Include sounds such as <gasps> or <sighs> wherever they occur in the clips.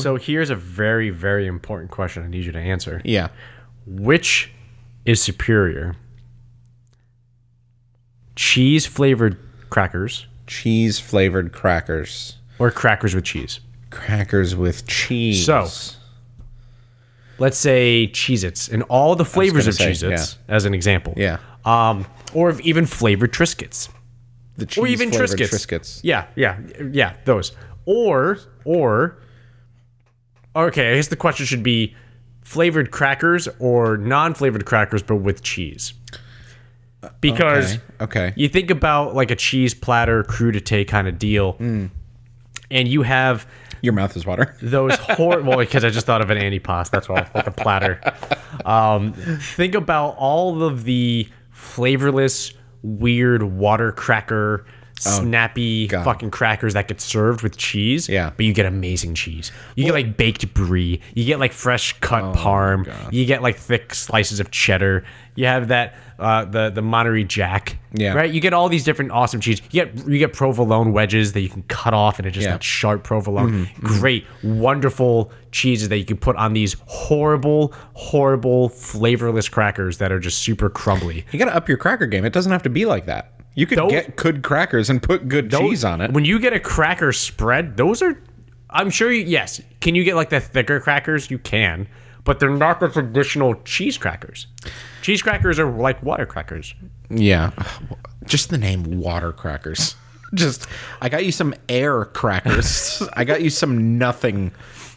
So here's a very, very important question I need you to answer. Yeah. Which is superior? Cheese flavored crackers Cheese flavored crackers. or crackers with cheese? Crackers with cheese. So, Let's say Cheez Its and all the flavors of say, Cheez Its, as an example. yeah. Um, or even flavored Triscuits. The cheese Or even flavored Triscuits. Triscuits. Yeah, yeah, yeah, those. Or, or, okay, I guess the question should be flavored crackers or non flavored crackers, but with cheese. Because Okay. Okay. you think about like a cheese platter, crudité kind of deal, Hmm. and you have Your mouth is water. <laughs> those horrible because I just thought of an antipasto. That's why like a platter. Um, think about all of the flavorless, weird water cracker, snappy Oh, God. fucking crackers that get served with cheese. Yeah. but you get amazing cheese. You get like baked brie. You get like fresh cut Oh, parm. You get like thick slices of cheddar. You have that uh, the the Monterey Jack. Yeah. right. You get all these different awesome cheese. You get you get provolone wedges that you can cut off, and it's just Yeah. that sharp provolone. Mm-hmm, Great, wonderful cheeses that you can put on these horrible, horrible, flavorless crackers that are just super crumbly. You got to up your cracker game. It doesn't have to be like that. You could Those- get good crackers and put good cheese on it. When you get a cracker spread, those are. I'm sure you. Yes, can you get like the thicker crackers? You can, but they're not the traditional cheese crackers. Cheese crackers are like water crackers. Yeah. Just the name water crackers. <laughs> Just I got you some air crackers. <laughs> I got you some nothing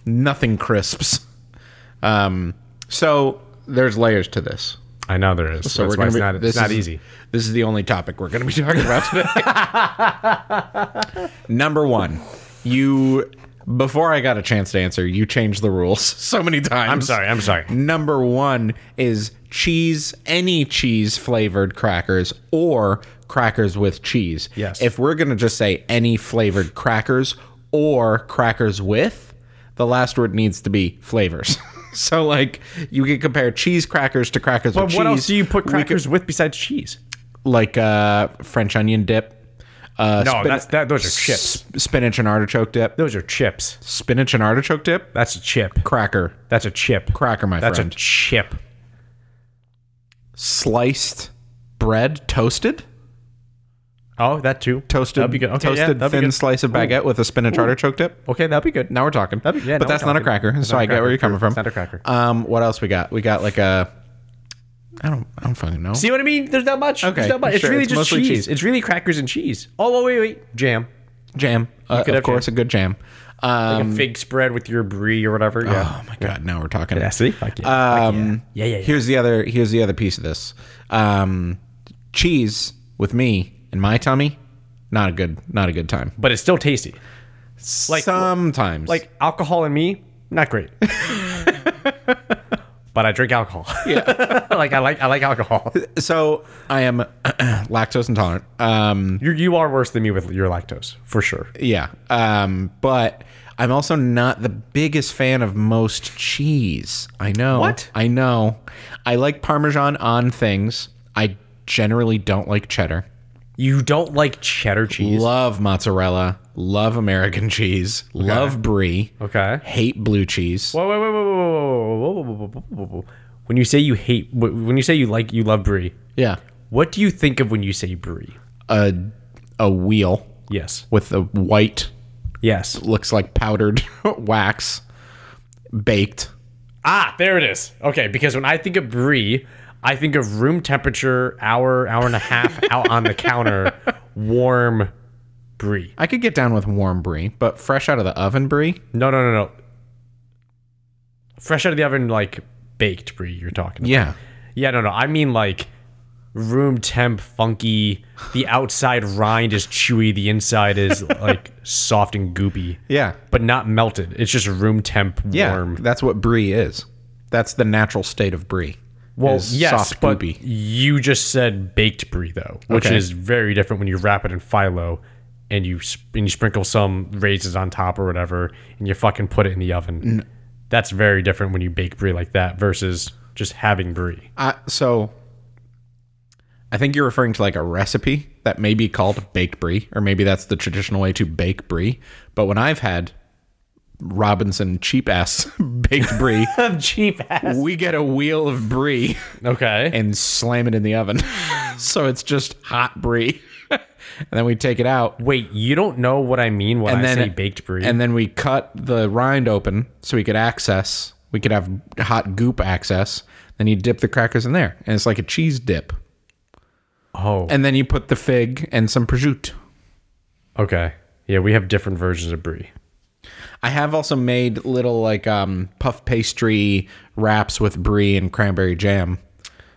nothing crisps. Um so there's layers to this. I know there is. So That's we're why it's be, not, it's not is- easy. This is the only topic we're going to be talking about today. <laughs> Number 1. You before I got a chance to answer, you changed the rules <laughs> so many times. I'm sorry. I'm sorry. Number one is cheese, any cheese flavored crackers or crackers with cheese. Yes. If we're going to just say any flavored crackers or crackers with, the last word needs to be flavors. <laughs> <laughs> so, like, you can compare cheese crackers to crackers But with what cheese. else do you put crackers with besides cheese? like uh, French onion dip. Uh, No, spin- that's that. Those are chips. s- Spinach and artichoke dip. Those are chips. Spinach and artichoke dip. That's a chip. Cracker. That's a chip. Cracker, my That's friend. a chip. Sliced bread toasted. Oh, that too. toasted, That'd be good. Okay, toasted be thin good. slice of baguette with a spinach artichoke dip. Okay, that'd be good. Now we're talking. That'd be- yeah, but that's not a cracker, That's so I get where cracker. you're coming from. It's not a cracker. Um, what else we got? We got like a. I don't. I don't fucking know. See what I mean? There's not much. Okay, There's not much. It's sure, really it's just cheese. cheese. It's really crackers and cheese. Oh, wait, wait, wait. Jam. jam. Uh, of course, jam. a good jam. Like Um, a fig spread with your brie or whatever. Yeah. oh my god! Now we're talking. Yeah, see? Fuck yeah. Um, yeah. Yeah, yeah, yeah. Here's the other. Here's the other piece of this. Um, cheese with me in my tummy, not a good. Not a good time. But it's still tasty. Like- Sometimes, Like alcohol and me, not great. <laughs> but I drink alcohol. Yeah. <laughs> like I like I like alcohol. so, I am <clears throat> lactose intolerant. Um, You you are worse than me with your lactose for sure. Yeah. Um, but I'm also not the biggest fan of most cheese. I know. What? I know. I like Parmesan on things. I generally don't like cheddar. You don't like cheddar cheese. Love mozzarella. Love American cheese. Love brie. Okay. Hate blue cheese. Whoa, whoa, whoa, whoa, whoa, whoa, whoa, whoa, whoa, whoa, whoa, whoa. When you say you hate, wh- when you say you like, you love brie, Yeah. what do you think of when you say brie? A a wheel Yes. with a white Yes. looks like powdered wax baked. Ah, there it is. Okay, because when I think of brie, I think of room temperature, hour, hour and a half <laughs> out on the counter, warm brie. I could get down with warm brie, but fresh out of the oven brie. No, no, no, no. Fresh out of the oven, like baked brie. You're talking. About. Yeah. Yeah, no, no. I mean like room temp, funky. The outside rind is chewy. The inside is <laughs> like soft and goopy. Yeah. but not melted. It's just room temp, Yeah, warm. that's what brie is. That's the natural state of brie. Well, is yes, soft but you just said baked brie though, which Okay. is very different when you wrap it in phyllo and you sp- and you sprinkle some raisins on top or whatever, and you fucking put it in the oven. That's very different when you bake brie like that versus just having brie. So, I think you're referring to like a recipe that may be called baked brie, or maybe that's the traditional way to bake brie. But when I've had Robinson cheap ass <laughs> baked brie. <laughs> of cheap ass. we get a wheel of brie Okay. <laughs> and slam it in the oven. so it's just hot brie. and then we take it out. Wait, you don't know what I mean when And I then say baked brie? And then we cut the rind open so we could access. We could have hot goop access. Then you dip the crackers in there, and it's like a cheese dip. oh, And then you put the fig and some prosciutto. okay. Yeah, we have different versions of brie. I have also made little like um, puff pastry wraps with brie and cranberry jam.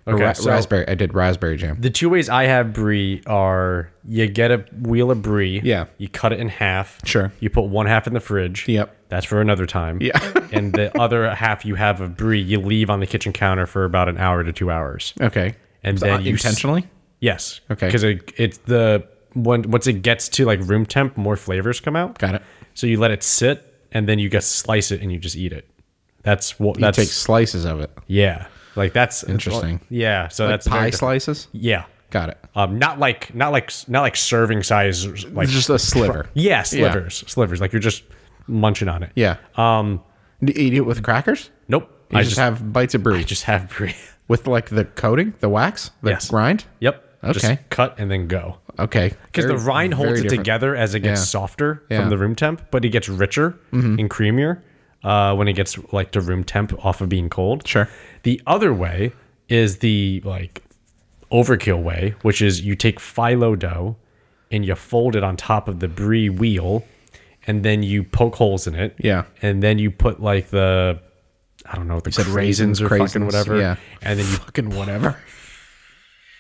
Okay, ra- so- raspberry. I did raspberry jam. The two ways I have brie are you get a wheel of brie. Yeah. You cut it in half. Sure. You put one half in the fridge. Yep. That's for another time. Yeah. <laughs> and the other half you have of brie, you leave on the kitchen counter for about an hour to two hours. Okay. And So, then uh, you s- intentionally. Yes. Okay. Because it, it's the when once it gets to like room temp, more flavors come out. Got it. So you let it sit, and then you just slice it and you just eat it. That's what. You That's take slices of it. yeah. Like that's Interesting. Yeah. So Like that's pie slices. Yeah. Got it. Um, not like not like not like serving size like just a sliver. yeah slivers slivers like you're just munching on it. Yeah. Um. Do you eat it with crackers? Nope. You I just, just have bites of brie I just have brie. with like the coating, the wax, the Yes. grind. Yep. Okay. Just cut and then go. Okay. Because the rind holds it different. together as it gets Yeah. Mm-hmm. softer Yeah. from the room temp, but it gets richer and creamier uh, when it gets like to room temp off of being cold. Sure. The other way is the like overkill way, which is you take phyllo dough and you fold it on top of the brie wheel, and then you poke holes in it. Yeah. And then you put like the I don't know the said raisins, or raisins, fucking whatever. yeah. And then you Fucking whatever. <laughs>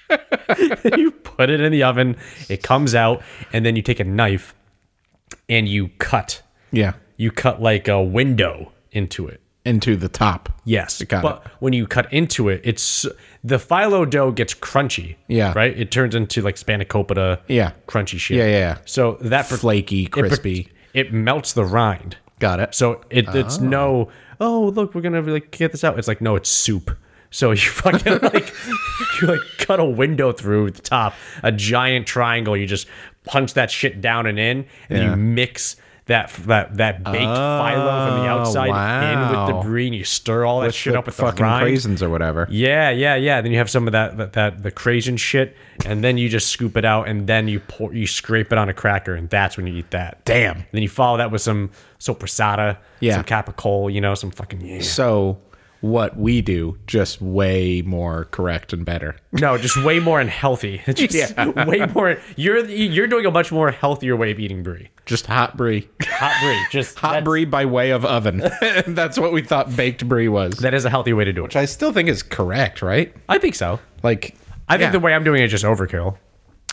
<laughs> you put it in the oven, it comes out, and then you take a knife and you cut. Yeah. You cut like a window into it. Into the top. Yes. Got but when you cut into it, it's the phyllo dough gets crunchy. Yeah. Right? It turns into like spanakopita Yeah. crunchy shit. Yeah, yeah, yeah. So that Flaky, it crispy. It, melts the rind. Got it. So it, it's no, oh look, we're gonna like get this out. It's like no, it's soup. So you <laughs> fucking like you like cut a window through the top, a giant triangle. You just punch that shit down and in, and then Yeah. you mix that that that baked phyllo from the oh, outside in with the wow. brie, and you stir all that shit up with the fucking rind. raisins or whatever. Yeah, yeah, yeah. Then you have some of that, that that the craisin shit, and then you just scoop it out, and then you pour, you scrape it on a cracker, and that's when you eat that. Damn. Then you follow that with some sopressata, Yeah. some capicole, you know, some fucking yeah. So what we do, just way more correct and better. No, just way more unhealthy. It's <laughs> just way more. You're you're doing a much more healthier way of eating brie. Just hot brie. Hot brie, just <laughs> Hot brie by way of oven. <laughs> That's what we thought baked brie was. That is a healthy way to do it. Which I still think is correct, right? I think so. Like I think yeah. the way I'm doing it is just overkill.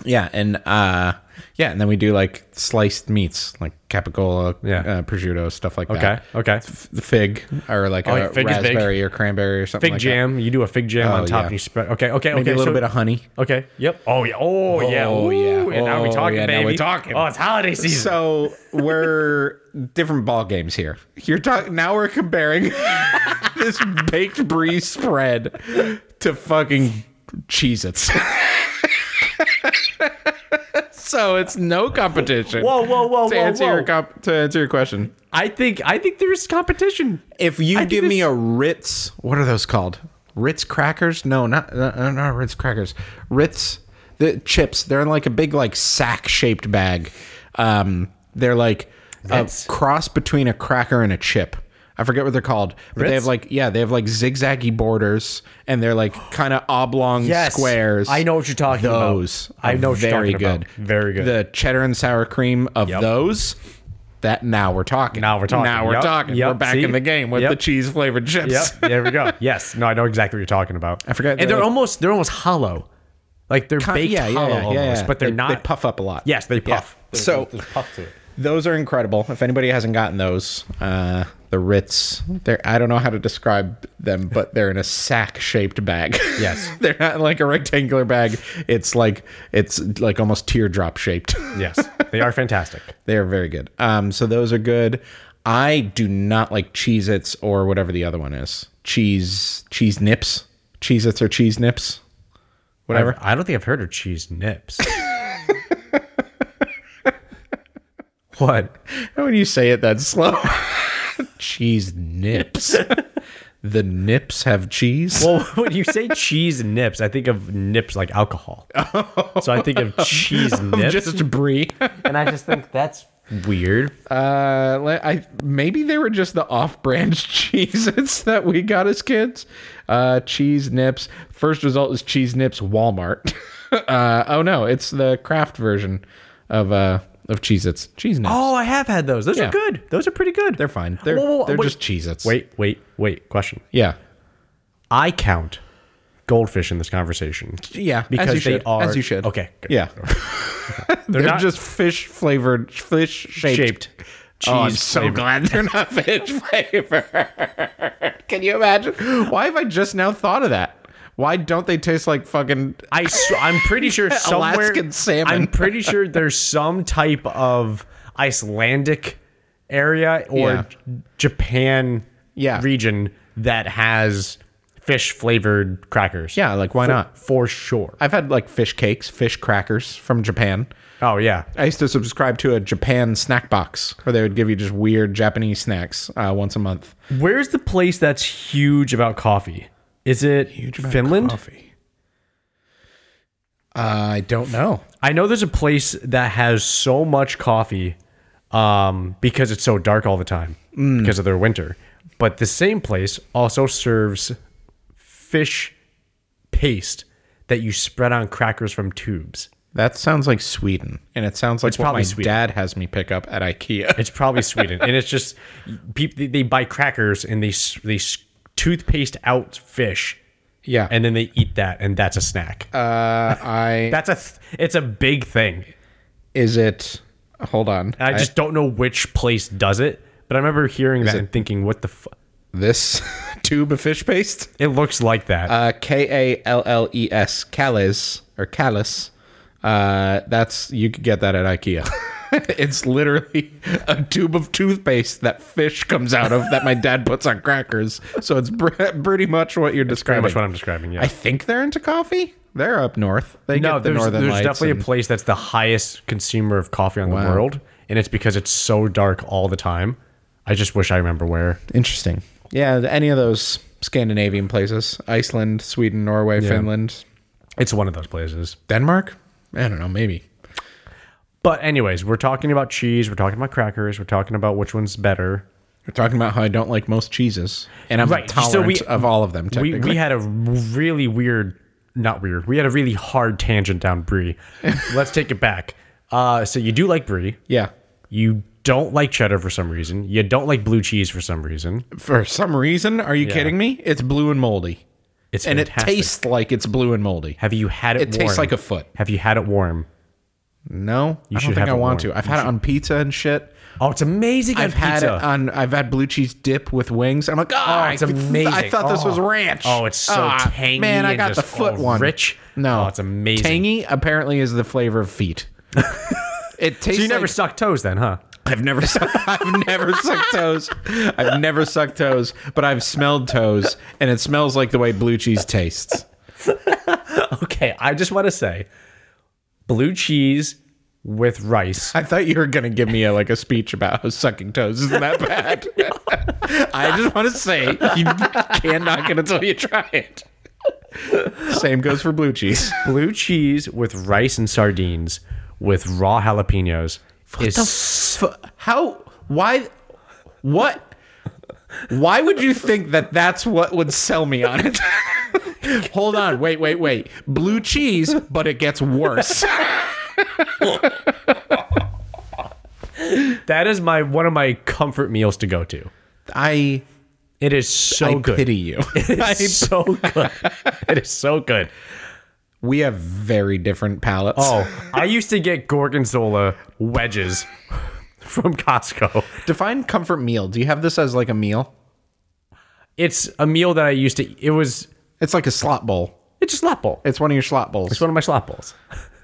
Yeah, and uh yeah, and then we do like sliced meats, like capicola, Yeah. uh, prosciutto, stuff like Okay, that. okay. F- The fig or like Oh, a fig raspberry or cranberry or something Fig like jam. You do a fig jam Oh, on top, yeah. and you spread. Okay, okay. Maybe okay. a little so- bit of honey. Okay. Yep. Oh yeah. Oh yeah. Oh, Ooh, yeah. And now we're Oh, talking, yeah, now baby. we're talking. Oh, it's holiday season. So we're different ball games here. You're talking now. We're comparing <laughs> this baked brie spread to fucking Cheez-Its. <laughs> so it's no competition. whoa, whoa, whoa, to whoa, answer whoa. your comp- to answer your question, I think I think there's competition. if you think give me a Ritz, what are those called? Ritz crackers? No, not uh, not Ritz crackers. Ritz the chips. They're in like a big like sack shaped bag. Um, they're like Ritz? a cross between a cracker and a chip. I forget what they're called, but they have like yeah, they have like zigzaggy borders, and they're like kind of oblong Yes. squares. I know what you're talking about. those I know what you're very talking about. good. Very good. The cheddar and sour cream of Yep. those. That now we're talking. Now we're talking. Now we're Yep. talking. Yep. We're back See? in the game with Yep. the cheese flavored chips. Yep. <laughs> There we go. Yes. No, I know exactly what you're talking about. I forget And the- they're almost they're almost hollow, like they're Ki- baked yeah, yeah, hollow yeah, almost, yeah, yeah. but they're They- not. They puff up a lot. Yes, they puff. There's- So- there's puff to it. Those are incredible. If anybody hasn't gotten those, uh, the Ritz, they're I don't know how to describe them, but they're in a sack shaped bag. <laughs> Yes. they're not like a rectangular bag. It's like it's like almost teardrop shaped. <laughs> Yes, they are fantastic. they are very good. Um, so those are good. I do not like Cheez Its or whatever the other one is. Cheese cheese nips. Cheez Its or cheese nips. Whatever. I don't think I've heard of cheese nips. <laughs> <laughs> what? How would you say it that slow? <laughs> cheese nips. <laughs> the nips have cheese. Well, when you say cheese nips, I think of nips like alcohol. So I think of cheese nips, just brie. and I just think that's weird. Uh, le- I maybe they were just the off-brand Cheez-Its that we got as kids. Uh, cheese nips. First result is cheese nips Walmart. uh, oh no, it's the Kraft version of uh of Cheez-Its. Cheese nips. Oh, I have had those. Those Yeah. are good. Those are pretty good. They're fine. They're Whoa, whoa, whoa, they're wait. just Cheez-Its. Wait, wait, wait. Question. Yeah. I count goldfish in this conversation. Yeah. Because as you they should. are as you should. Okay. Good. Yeah. <laughs> they're not- just fish flavored, fish shaped. Shaped. Cheese. Oh, I'm so flavored. glad they're not <laughs> fish flavor. Can you imagine? Why have I just now thought of that? Why don't they taste like fucking? I am pretty sure <laughs> somewhere Alaskan salmon. I'm pretty sure <laughs> there's some type of Icelandic area or Yeah. Japan Yeah. region that has fish flavored crackers. Yeah, like why not? For sure. I've had like fish cakes, fish crackers from Japan. Oh yeah. I used to subscribe to a Japan snack box where they would give you just weird Japanese snacks uh, once a month. Where's the place that's huge about coffee? Is it Finland? Coffee. Uh, I don't know. I know there's a place that has so much coffee um, because it's so dark all the time because of their winter. But the same place also serves fish paste that you spread on crackers from tubes. That sounds like Sweden, and it sounds like what probably my Sweden. dad has me pick up at IKEA. It's probably <laughs> Sweden, and it's just people they buy crackers and they s- they s- toothpaste out fish, yeah, and then they eat that, and that's a snack. uh, I <laughs> that's a th- it's a big thing. is it. Hold on, And I just don't know which place does it, but I remember hearing that and thinking, "What the? Fu-? this <laughs> tube of fish paste. It looks like that." Uh, K A L L E S, Callis or Callus. Uh, that's you could get that at IKEA. <laughs> <laughs> it's literally a tube of toothpaste that fish comes out of that my dad puts on crackers. So it's pr- pretty much what you're Pretty describing. much what I'm describing. Yeah. I think they're into coffee. They're up north. They no, get the there's, northern there's lights. definitely and- a place that's the highest consumer of coffee on the world, and it's because it's so dark all the time. I just wish I remember where. Interesting. Yeah, any of those Scandinavian places Iceland, Sweden, Norway, Finland, It's one of those places. Denmark? I don't know, maybe. But anyways, we're talking about cheese. We're talking about crackers. We're talking about which one's better. We're talking about how I don't like most cheeses, and I'm Right, so tolerant we- of all of them. We Technically. we had a really weird, not weird. We had a really hard tangent down brie. <laughs> Let's take it back. Uh, so you do like brie. yeah. You don't like cheddar for some reason. You don't like blue cheese for some reason. For some reason, are you kidding me? It's blue and moldy, It's and fantastic. it tastes like it's blue and moldy. Have you had it? It tastes like a foot. Have you had it warm? No, I don't should think I want to. I've had it on pizza and shit. Oh, it's amazing. I've had pizza. it on. I've had blue cheese dip with wings. I'm like, oh, I it's th- amazing. I thought this was Oh. ranch. Oh, it's so Ah, tangy Man, I got the foot oh, one. rich. No, Oh, it's amazing. Tangy apparently is the flavor of feet. <laughs> it tastes. So you never like- sucked toes then, huh? I've never. Sucked, <laughs> I've never sucked toes. I've never sucked toes, but I've smelled toes, and it smells like the way blue cheese tastes. <laughs> Okay, I just want to say, blue cheese with rice. I thought you were gonna give me a, like a speech about how sucking toes isn't that <laughs> bad. I just want to say you cannot get until you try it. Same goes for blue cheese. blue cheese with rice and sardines with raw jalapenos is F- how? Why? What? Why would you think that that's what would sell me on it? <laughs> <laughs> Hold on, wait, wait, wait. Blue cheese, but it gets worse. <laughs> that is my one of my comfort meals to go to. I It is so I good. pity you. <laughs> It is so good. it is so good. we have very different palates. Oh, I used to get gorgonzola wedges from Costco. define comfort meal. Do you have this as like a meal? It's a meal that I used to. It was. It's like a slot bowl. It's a slot bowl. It's one of your slot bowls. It's one of my slot bowls.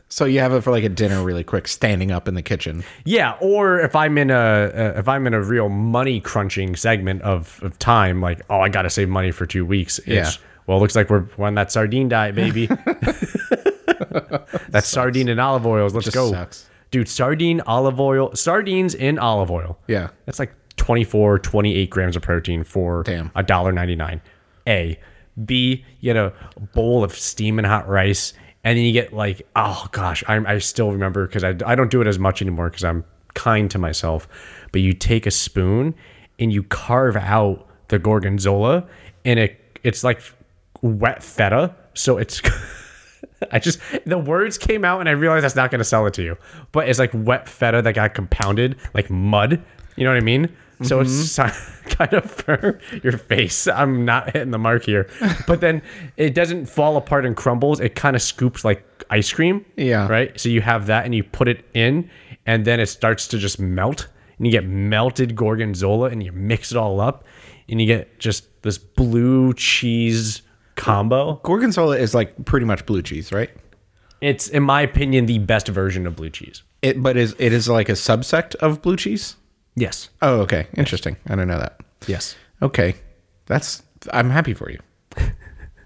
So you have it for like a dinner really quick, standing up in the kitchen. Yeah, or if I'm in a uh, if I'm in a real money crunching segment of, of time, like oh I gotta save money for two weeks. It's, Yeah. Well, it looks like we're on that sardine diet, baby. <laughs> that sardine and olive oils. Let's Just go, sucks. dude. Sardine, olive oil, sardines in olive oil. Yeah. That's like 24, 28 grams of protein for Damn. a dollar ninety nine. A. B. You get a bowl of steaming hot rice, and then you get like, oh gosh, I, I still remember because I, I don't do it as much anymore because I'm kind to myself. But you take a spoon and you carve out the gorgonzola, and it it's like wet feta, so it's. <laughs> I just the words came out and I realized that's not going to sell it to you. But it's like wet feta that got compounded like mud. You know what I mean? So it's mm-hmm. <laughs> kind of for your face. I'm not hitting the mark here. <laughs> But then it doesn't fall apart and crumbles. It kind of scoops like ice cream. Yeah. Right? So you have that and you put it in and then it starts to just melt and you get melted gorgonzola and you mix it all up and you get just this blue cheese combo. Gorgonzola is like pretty much blue cheese, right? It's in my opinion the best version of blue cheese. It, but is it is like a subsect of blue cheese? Yes. Oh, okay, interesting. I don't know that. Yes. Okay, that's I'm happy for you. <laughs>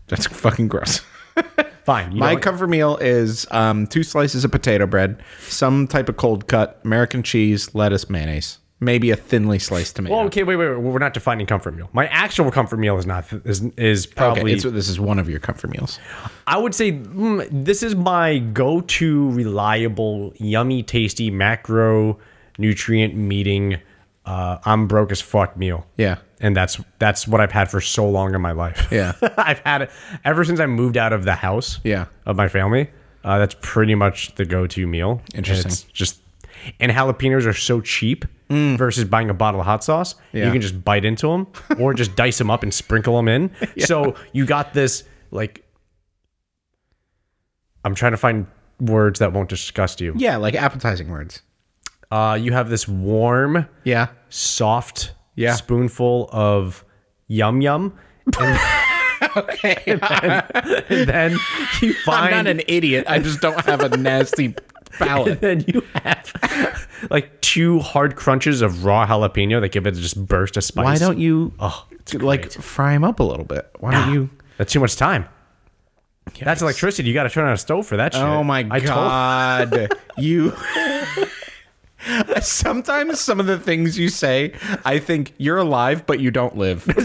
That's fucking gross. <laughs> Fine. My comfort meal is um, two slices of potato bread, some type of cold cut, American cheese, lettuce, mayonnaise, maybe a thinly sliced tomato. Well, okay, wait, wait, wait. We're not defining comfort meal. My actual comfort meal is not is is okay, probably. it's, this is one of your comfort meals. I would say mm, this is my go-to reliable, yummy, tasty, macro nutrient meeting. Uh, I'm broke as fuck meal. Yeah. and that's that's what I've had for so long in my life. Yeah. <laughs> I've had it ever since I moved out of the house. Yeah. of my family. Uh, that's pretty much the go-to meal. Interesting. It's just and jalapenos are so cheap versus buying a bottle of hot sauce. Yeah. You Mm. Can just bite into them <laughs> or just dice them up and sprinkle them in. <laughs> So you got this like. I'm trying to find words that won't disgust you. Yeah, like appetizing words. Uh, you have this warm, Yeah. soft Yeah. spoonful of yum yum. <laughs> Okay. <laughs> And then you find <laughs> I'm not an idiot. I just don't have a nasty palate. then you have like two hard crunches of raw jalapeno that give it just burst of spice. Why don't you Oh, like great. fry them up a little bit? Why don't you? That's too much time. That's electricity. You got to turn on a stove for that shit. Oh my I told- god, you. <laughs> Sometimes some of the things you say, I think you're alive, but you don't live. <laughs>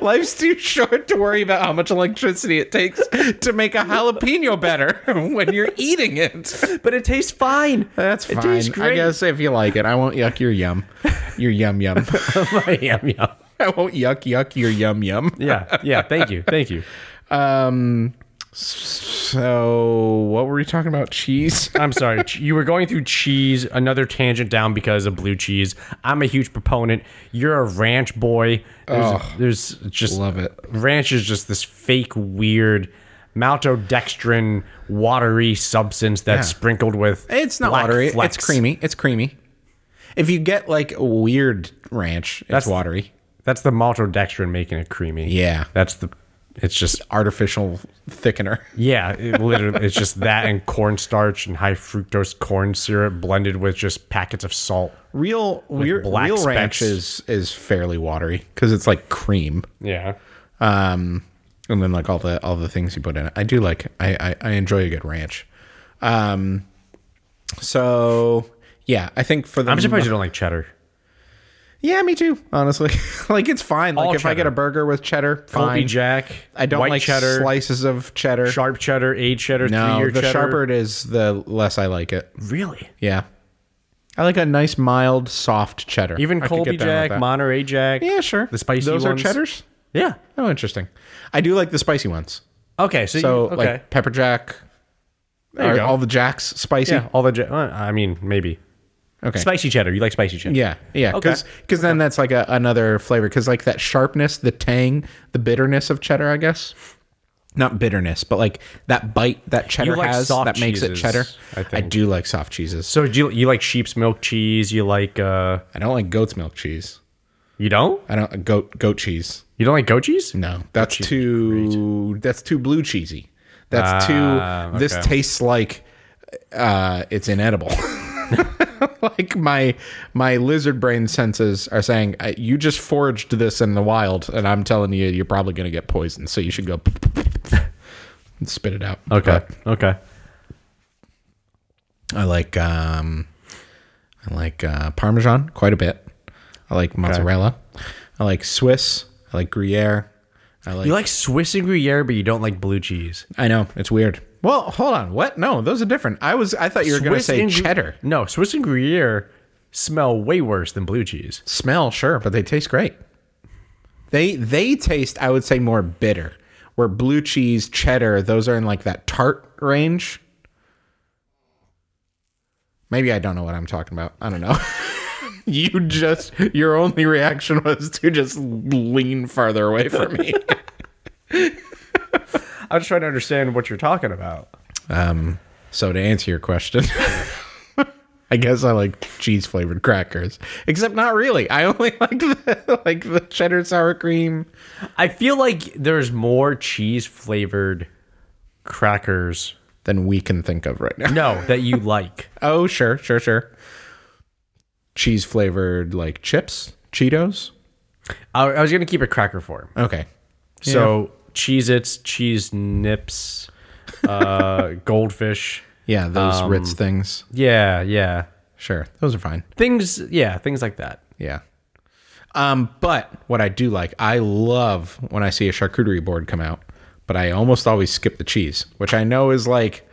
Life's too short to worry about how much electricity it takes to make a jalapeno better <laughs> when you're eating it. but it tastes fine. That's It fine. tastes I guess if you like it, I won't yuck your yum. Your yum yum. yum yum. I won't yuck yuck your yum yum. Yeah, yeah. Thank you, thank you. Um. So what were we talking about? Cheese. <laughs> I'm sorry. You were going through cheese, another tangent down because of blue cheese. I'm a huge proponent. You're a ranch boy. There's, there's just Love it. ranch is just this fake, weird maltodextrin, watery substance that's Yeah. sprinkled with. It's not watery. flecks. It's creamy. It's creamy. If you get like a weird ranch, it's That's- watery. That's the maltodextrin making it creamy. Yeah. That's the. It's just Artificial thickener. yeah. It literally, it's just that and cornstarch and high fructose corn syrup blended with just packets of salt. Real weird. black Real ranch is is fairly watery because it's like cream. Yeah. Um, and then like all the all the things you put in it. I do like. I I, I enjoy a good ranch. Um, so yeah, I think for the I'm surprised you don't like cheddar. Yeah, me too. Honestly, <laughs> like it's fine. Like All if I get a burger with cheddar, Colby fine. Jack. I don't white like cheddar, slices of cheddar. sharp cheddar, aged cheddar, no, three-year the cheddar. sharper it is, the less I like it. Really? Yeah, I like a nice, mild, soft cheddar. Even I could Colby get down with Jack, that. Monterey Jack. Yeah, sure. The spicy Those ones. are cheddars. Yeah. Oh, interesting. I do like the spicy ones. Okay. So, So you, okay. like pepper jack. There you are go. all the jacks spicy? yeah. All the. ja- uh, I mean, maybe Okay. spicy cheddar. You like spicy cheddar? Yeah, yeah, Okay. because then that's like a, another flavor. Because like that sharpness, the tang, the bitterness of cheddar, I guess. Not bitterness, but like that bite that cheddar like has that makes it cheddar. I I, do like soft cheeses. So do you, you like sheep's milk cheese? You like uh I don't like goat's milk cheese. you don't? I don't goat goat cheese. You don't like goat cheese? No, that's cheese too that's too blue cheesy. That's Ah, too. This okay. tastes like uh, it's inedible. <laughs> <laughs> like my my lizard brain senses are saying you just foraged this in the wild, and I'm telling you, you're probably gonna get poisoned. So you should go <laughs> and spit it out. Okay. But Okay. I like um, I like uh, Parmesan quite a bit. I like mozzarella. I like Swiss. I like Gruyere. I like. You like Swiss and Gruyere, but you don't like blue cheese. I know it's weird. Well, hold on. What? No, those are different. I was. I thought you were going to say and cheddar. No, Swiss and Gruyere smell way worse than blue cheese. Smell, sure, but they taste great. They they taste, I would say, more bitter. Where blue cheese, cheddar, those are in like that tart range. Maybe I don't know what I'm talking about. I don't know. <laughs> you just your only reaction was to just lean farther away from me. <laughs> <laughs> I'm just trying to understand what you're talking about. Um, so to answer your question, <laughs> I guess I like cheese flavored crackers, except not really. I only <laughs> like the like the cheddar sour cream. I feel like there's more cheese flavored crackers. Than we can think of right now. No, that you like. Oh, sure, sure, sure. Cheese flavored like chips, Cheetos. I, I was gonna keep it cracker form. Okay. So Cheez Its, cheese nips, uh, <laughs> goldfish. Yeah, those Ritz things. Yeah, yeah. Sure, those are fine. Things yeah, things like that. Yeah. Um, but what I do like, I love when I see a charcuterie board come out, but I almost always skip the cheese, which I know is like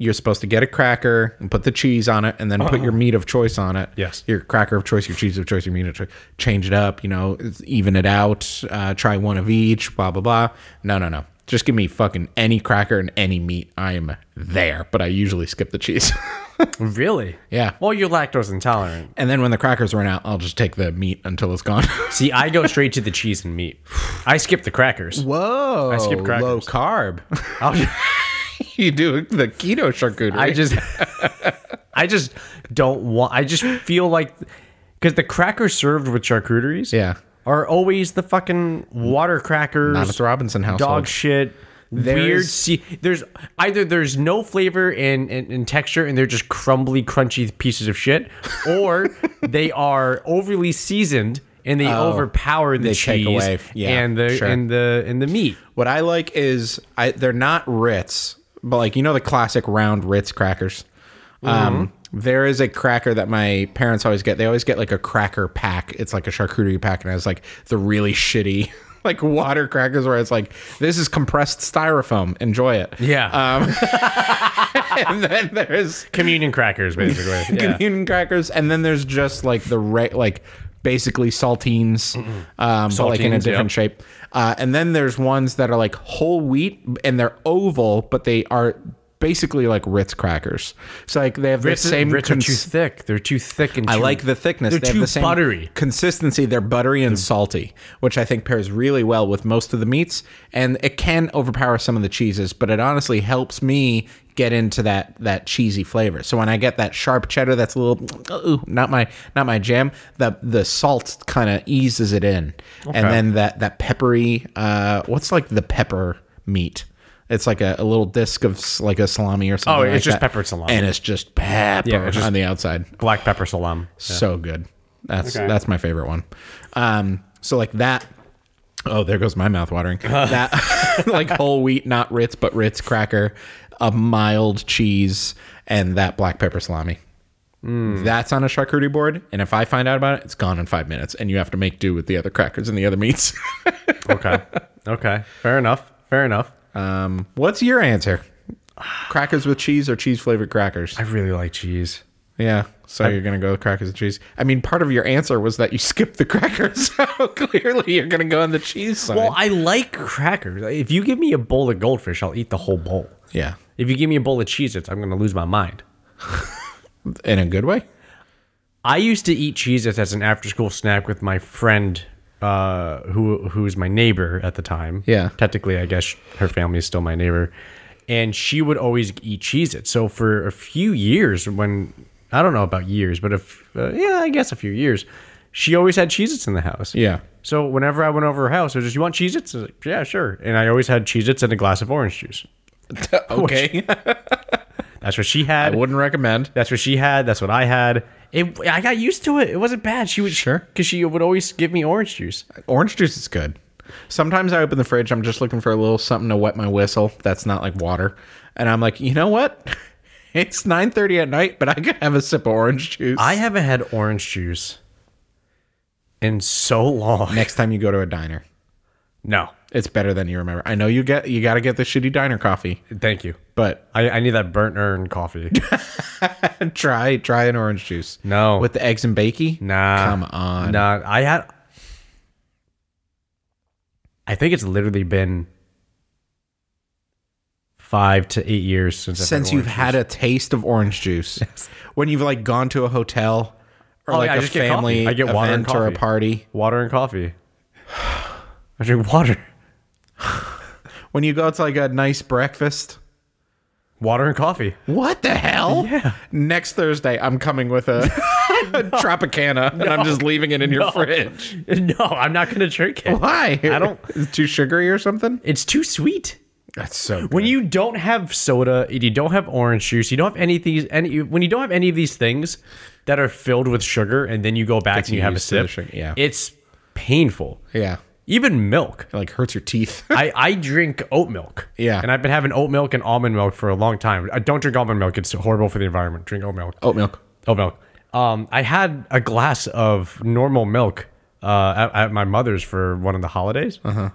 you're supposed to get a cracker and put the cheese on it and then put your meat of choice on it. Yes. Your cracker of choice, your cheese of choice, your meat of choice. Change it up, you know, even it out, uh, try one of each, blah, blah, blah. No, no, no. Just give me fucking any cracker and any meat. I am there, but I usually skip the cheese. <laughs> Really? yeah. Well, you're lactose intolerant. And then when the crackers run out, I'll just take the meat until it's gone. <laughs> See, I go straight to the cheese and meat. I skip the crackers. Whoa. I skip crackers. Low carb. <laughs> <laughs> You do the keto charcuterie. I just, I just don't want. I just feel like because the crackers served with charcuteries, yeah. are always the fucking water crackers, Not at the Robinson household. dog shit. There weird. See, there's either there's no flavor and, and, and texture, and they're just crumbly, crunchy pieces of shit, or <laughs> they are overly seasoned and they oh. overpower the Oh, they take cheese away- yeah, and the sure. and the and the meat. What I like is I they're not Ritz, but like you know the classic round Ritz crackers. Um, there is a cracker that my parents always get. They always get like a cracker pack. It's like a charcuterie pack, and it has like the really shitty <laughs> like water crackers where it's like this is compressed styrofoam. Enjoy it. Yeah, Um, <laughs> <laughs> and then there's communion crackers, basically. Yeah. communion crackers, and then there's just like the re- like basically saltines, um, but like in a different yep. shape. Uh, and then there's ones that are like whole wheat and they're oval, but they are basically like Ritz crackers. So like they have Ritz, the same. Ritz are cons- too thick. They're too thick and I too- like the thickness. They're they have too the same buttery. consistency. They're buttery and salty, which I think pairs really well with most of the meats. And it can overpower some of the cheeses, but it honestly helps me get into that that cheesy flavor. So when I get that sharp cheddar, that's a little ooh, not my not my jam. The the salt kind of eases it in, and then that that peppery. Uh, what's like the pepper meat? It's like a, a little disc of like a salami or something. Oh, it's like just that. peppered salami. and it's just pepper Yeah, it's just- on the outside black pepper salam. so good. That's Okay. that's my favorite one. Um, so like that. Oh, there goes my mouth watering. <laughs> that <laughs> like whole wheat, not Ritz, but Ritz cracker, a mild cheese, and that black pepper salami. Hmm. That's on a charcuterie board, and if I find out about it, it's gone in five minutes, and you have to make do with the other crackers and the other meats. <laughs> Okay. okay. Fair enough. Fair enough. um, what's your answer? Crackers with cheese or cheese flavored crackers? I really like cheese. Yeah. So you're gonna go with crackers and cheese. I mean, part of your answer was that you <laughs> skipped the crackers. <laughs> So clearly, you're gonna go on the cheese side. Well, I like crackers. If you give me a bowl of goldfish, I'll eat the whole bowl. yeah, If you give me a bowl of Cheez-Its, I'm going to lose my mind. in a good way. I used to eat Cheez-Its as an after-school snack with my friend, uh, who who was my neighbor at the time. Yeah. Technically, I guess her family is still my neighbor, and she would always eat Cheez-Its. So for a few years, when I don't know about years, but if uh, yeah, I guess a few years, she always had Cheez-Its in the house. Yeah. So whenever I went over her house, it was just, "You want Cheez-Its?" Like, "Yeah, sure." And I always had Cheez-Its and a glass of orange juice. <laughs> Okay. <laughs> That's what she had. I had. wouldn't recommend. That's what she had. That's what I had. It, I got used to it. It wasn't bad. She would Sure. because she would always give me orange juice. Orange juice is good. Sometimes I open the fridge. I'm just looking for a little something to wet my whistle. That's not like water, and I'm like, you know what? <laughs> It's 9:30 at night, but I could have a sip of orange juice. I haven't had orange juice in so long. Next time you go to a diner, No, it's better than you remember. I know you get you got to get the shitty diner coffee, thank you. but I, I need that burnt urn coffee. <laughs> try try an orange juice. No. with the eggs and bakey. Nah. come on. Nah, I had. I think it's literally been five to eight years since I've Since you've orange had a taste of orange juice, when you've like gone to a hotel or Oh, like yeah, I a just get family. I get water and event or a coffee. party, juice. water and coffee. <sighs> <sighs> <sighs> I drink water, <laughs> when you go to like a nice breakfast. water and coffee. What the hell? Yeah. Next Thursday, I'm coming with a, <laughs> <laughs> a Tropicana and I'm just leaving it in your No. fridge. No, I'm not gonna drink it. Why? I don't- Is it too sugary or something? It's too sweet. That's so good. When you don't have soda, and you don't have orange juice, you don't have any of these, any when you don't have any of these things that are filled with sugar, and then you go back and you have a used to the sip, sugar, yeah. it's painful. yeah. Even milk. It like hurts your teeth. <laughs> I, I drink oat milk. Yeah. And I've been having oat milk and almond milk for a long time. I don't drink almond milk. It's horrible for the environment. Drink oat milk. Oat milk. Oat milk. Um, I had a glass of normal milk uh, at, at my mother's for one of the holidays. Uh-huh.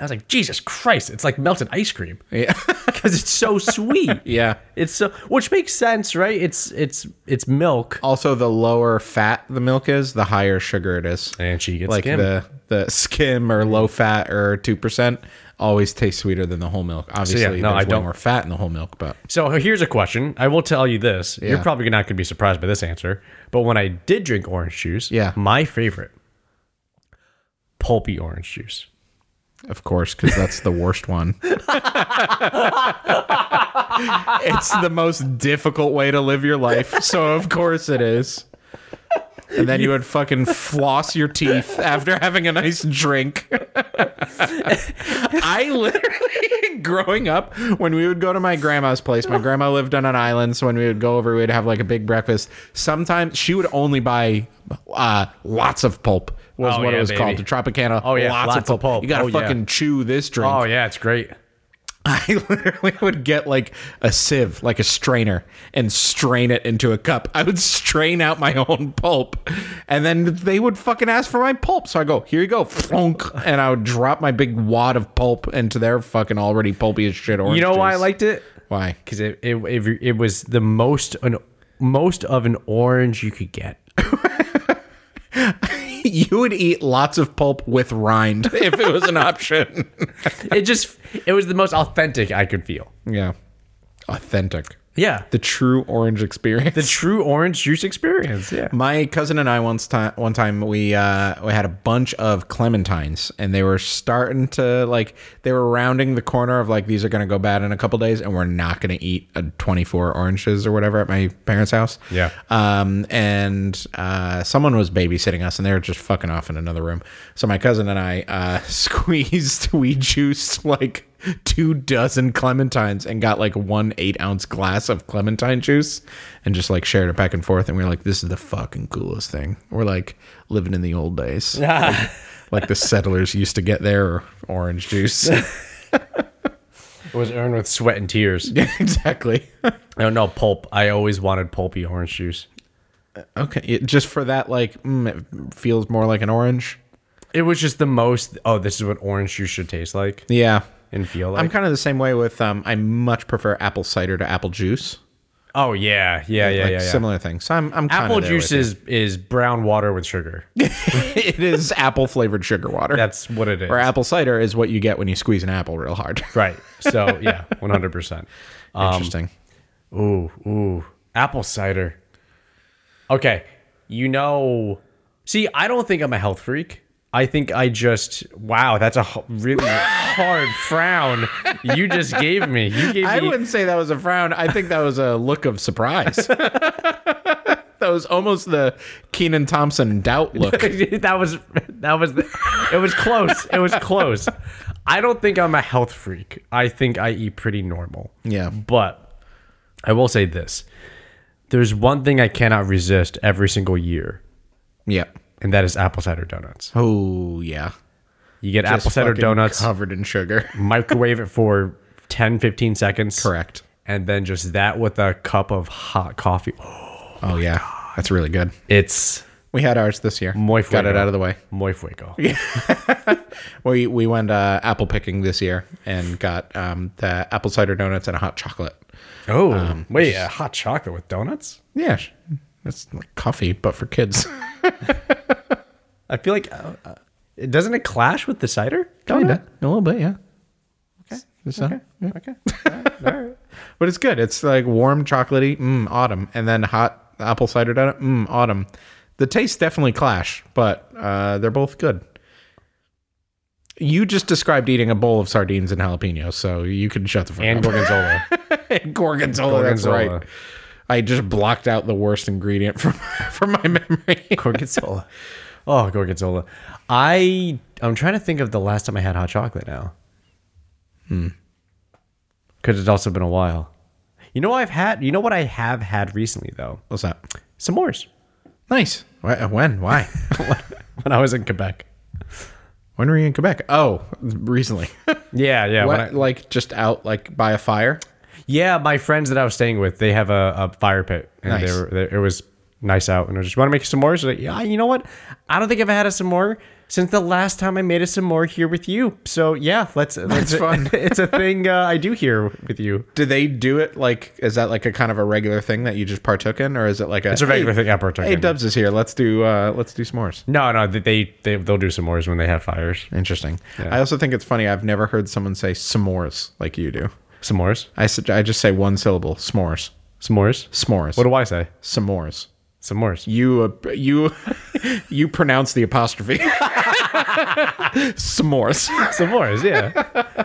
I was like, Jesus Christ, it's like melted ice cream Yeah. <laughs> because it's so sweet. <laughs> yeah. It's so, which makes sense, right? It's it's it's milk, Also, the lower fat the milk is, the higher sugar it is. and she gets Like skim. the the skim or low fat or two percent always tastes sweeter than the whole milk. Obviously, no, there's I way don't- more fat in the whole milk, but So here's a question. I will tell you this. You're probably not going to be surprised by this answer. But when I did drink orange juice, Yeah. my favorite, pulpy orange juice. Of course, because that's the worst one. it's the most difficult way to live your life, so of course it is. And then you would fucking floss your teeth after having a nice drink. I literally, growing up, when we would go to my grandma's place, my grandma lived on an island, so when we would go over, we'd have like a big breakfast. Sometimes she would only buy uh, lots of pulp, was Oh, what yeah, it was called. The Tropicana. Oh, yeah, lots, lots of, of pulp. You gotta Oh, yeah. fucking chew this drink. Oh yeah, it's great. <laughs> I literally would get like a sieve, like a strainer, and strain it into a cup. I would strain out my own pulp, and then they would fucking ask for my pulp. So I go, "Here you go," flunk, and I would drop my big wad of pulp into their fucking already pulpy as shit orange. You know why I liked it? why? Because it, it it it was the most an most of an orange you could get. <laughs> <laughs> you would eat lots of pulp with rind <laughs> if it was an option. <laughs> It just it was the most authentic I could feel. yeah, authentic, Yeah, the true orange experience. the true orange juice experience. Yeah. My cousin and I once time one time we uh we had a bunch of clementines and they were starting to like they were rounding the corner of like these are gonna go bad in a couple days and we're not gonna eat a 24 oranges or whatever at my parents' house. Yeah. Um and uh someone was babysitting us and they were just fucking off in another room. So my cousin and I uh <laughs> squeezed we juiced like two dozen clementines and got like one eight ounce glass of clementine juice and just like shared it back and forth and we are like this is the fucking coolest thing we're like living in the old days <laughs> like, like the settlers used to get their orange juice <laughs> <laughs> It was earned with sweat and tears. yeah exactly I don't know pulp. I always wanted pulpy orange juice. okay it- just for that like mm, it feels more like an orange It was just the most. Oh, this is what orange juice should taste like yeah and feel like. i'm kind of the same way with um i much prefer apple cider to apple juice oh yeah, yeah, yeah, like yeah. yeah. similar things so i'm, I'm Apple juice is is brown water with sugar. <laughs> it is apple flavored sugar water That's what it is. or apple cider is what you get when you squeeze an apple real hard <laughs> Right. So yeah, one hundred percent. interesting Ooh, ooh, apple cider. Okay, you know. See, I don't think I'm a health freak. I think I just wow, that's a really <laughs> hard frown you just gave me. You gave I me wouldn't say that was a frown. I think that was a look of surprise. <laughs> that was almost the Kenan Thompson doubt look. <laughs> that was that was the, it was close. It was close. I don't think I'm a health freak. I think I eat pretty normal. Yeah. But I will say this. There's one thing I cannot resist every single year, Yeah. And that is apple cider donuts. Oh yeah. You get Just apple cider donuts, covered in sugar. <laughs> microwave it for 10, 15 seconds. Correct. and then just that with a cup of hot coffee. <gasps> Oh yeah, that's really good. It's We had ours this year. Muy Got it out of the way. muy fuego. <laughs> We we went uh, apple picking this year and got um, the apple cider donuts and a hot chocolate. Oh, wait, a hot chocolate with donuts? Yeah, it's like coffee, but for kids. <laughs> I feel like uh, uh, doesn't it clash with the cider? Kinda. A little bit, yeah. Okay. Okay. Okay. All right. <laughs> But it's good. It's like warm, chocolatey, mm, autumn, and then hot apple cider donut, mm, autumn. The tastes definitely clash, but uh, they're both good. You just described eating a bowl of sardines and jalapenos, so you can shut the fuck And up. gorgonzola. <laughs> And gorgonzola, that's Gorgonzola. right. I just blocked out the worst ingredient from <laughs> from my memory. gorgonzola. Oh, gorgonzola. I I'm trying to think of the last time I had hot chocolate now. Hmm. Because it's also been a while. You know I've had. You know what I have had recently though. What's that? S'mores. Nice. When? Why? <laughs> When I was in Quebec. when were you in Quebec? Oh, recently. Yeah, yeah. when What, I- like just out like by a fire? Yeah, my friends that I was staying with, they have a, a fire pit, and Nice. they were, they, it was nice out. And I just want to make some s'mores. Like, yeah, you know what? I don't think I've had a s'more since the last time I made a s'more here with you. So yeah, let's. That's fun. <laughs> it's a thing uh, I do here with you. Do they do it like? Is that like a kind of a regular thing that you just partook in, or is it like a? It's a regular hey, thing I partook Hey, in. Dubs is here. Let's do. uh Let's do s'mores. No, no, they they they'll do s'mores when they have fires. Interesting. I also think it's funny. I've never heard someone say s'mores like you do. S'mores, I just say one syllable. S'mores. s'mores. S'mores. What do I say? s'mores? S'mores. You uh, you <laughs> you pronounce the apostrophe. s'mores. S'mores. Yeah,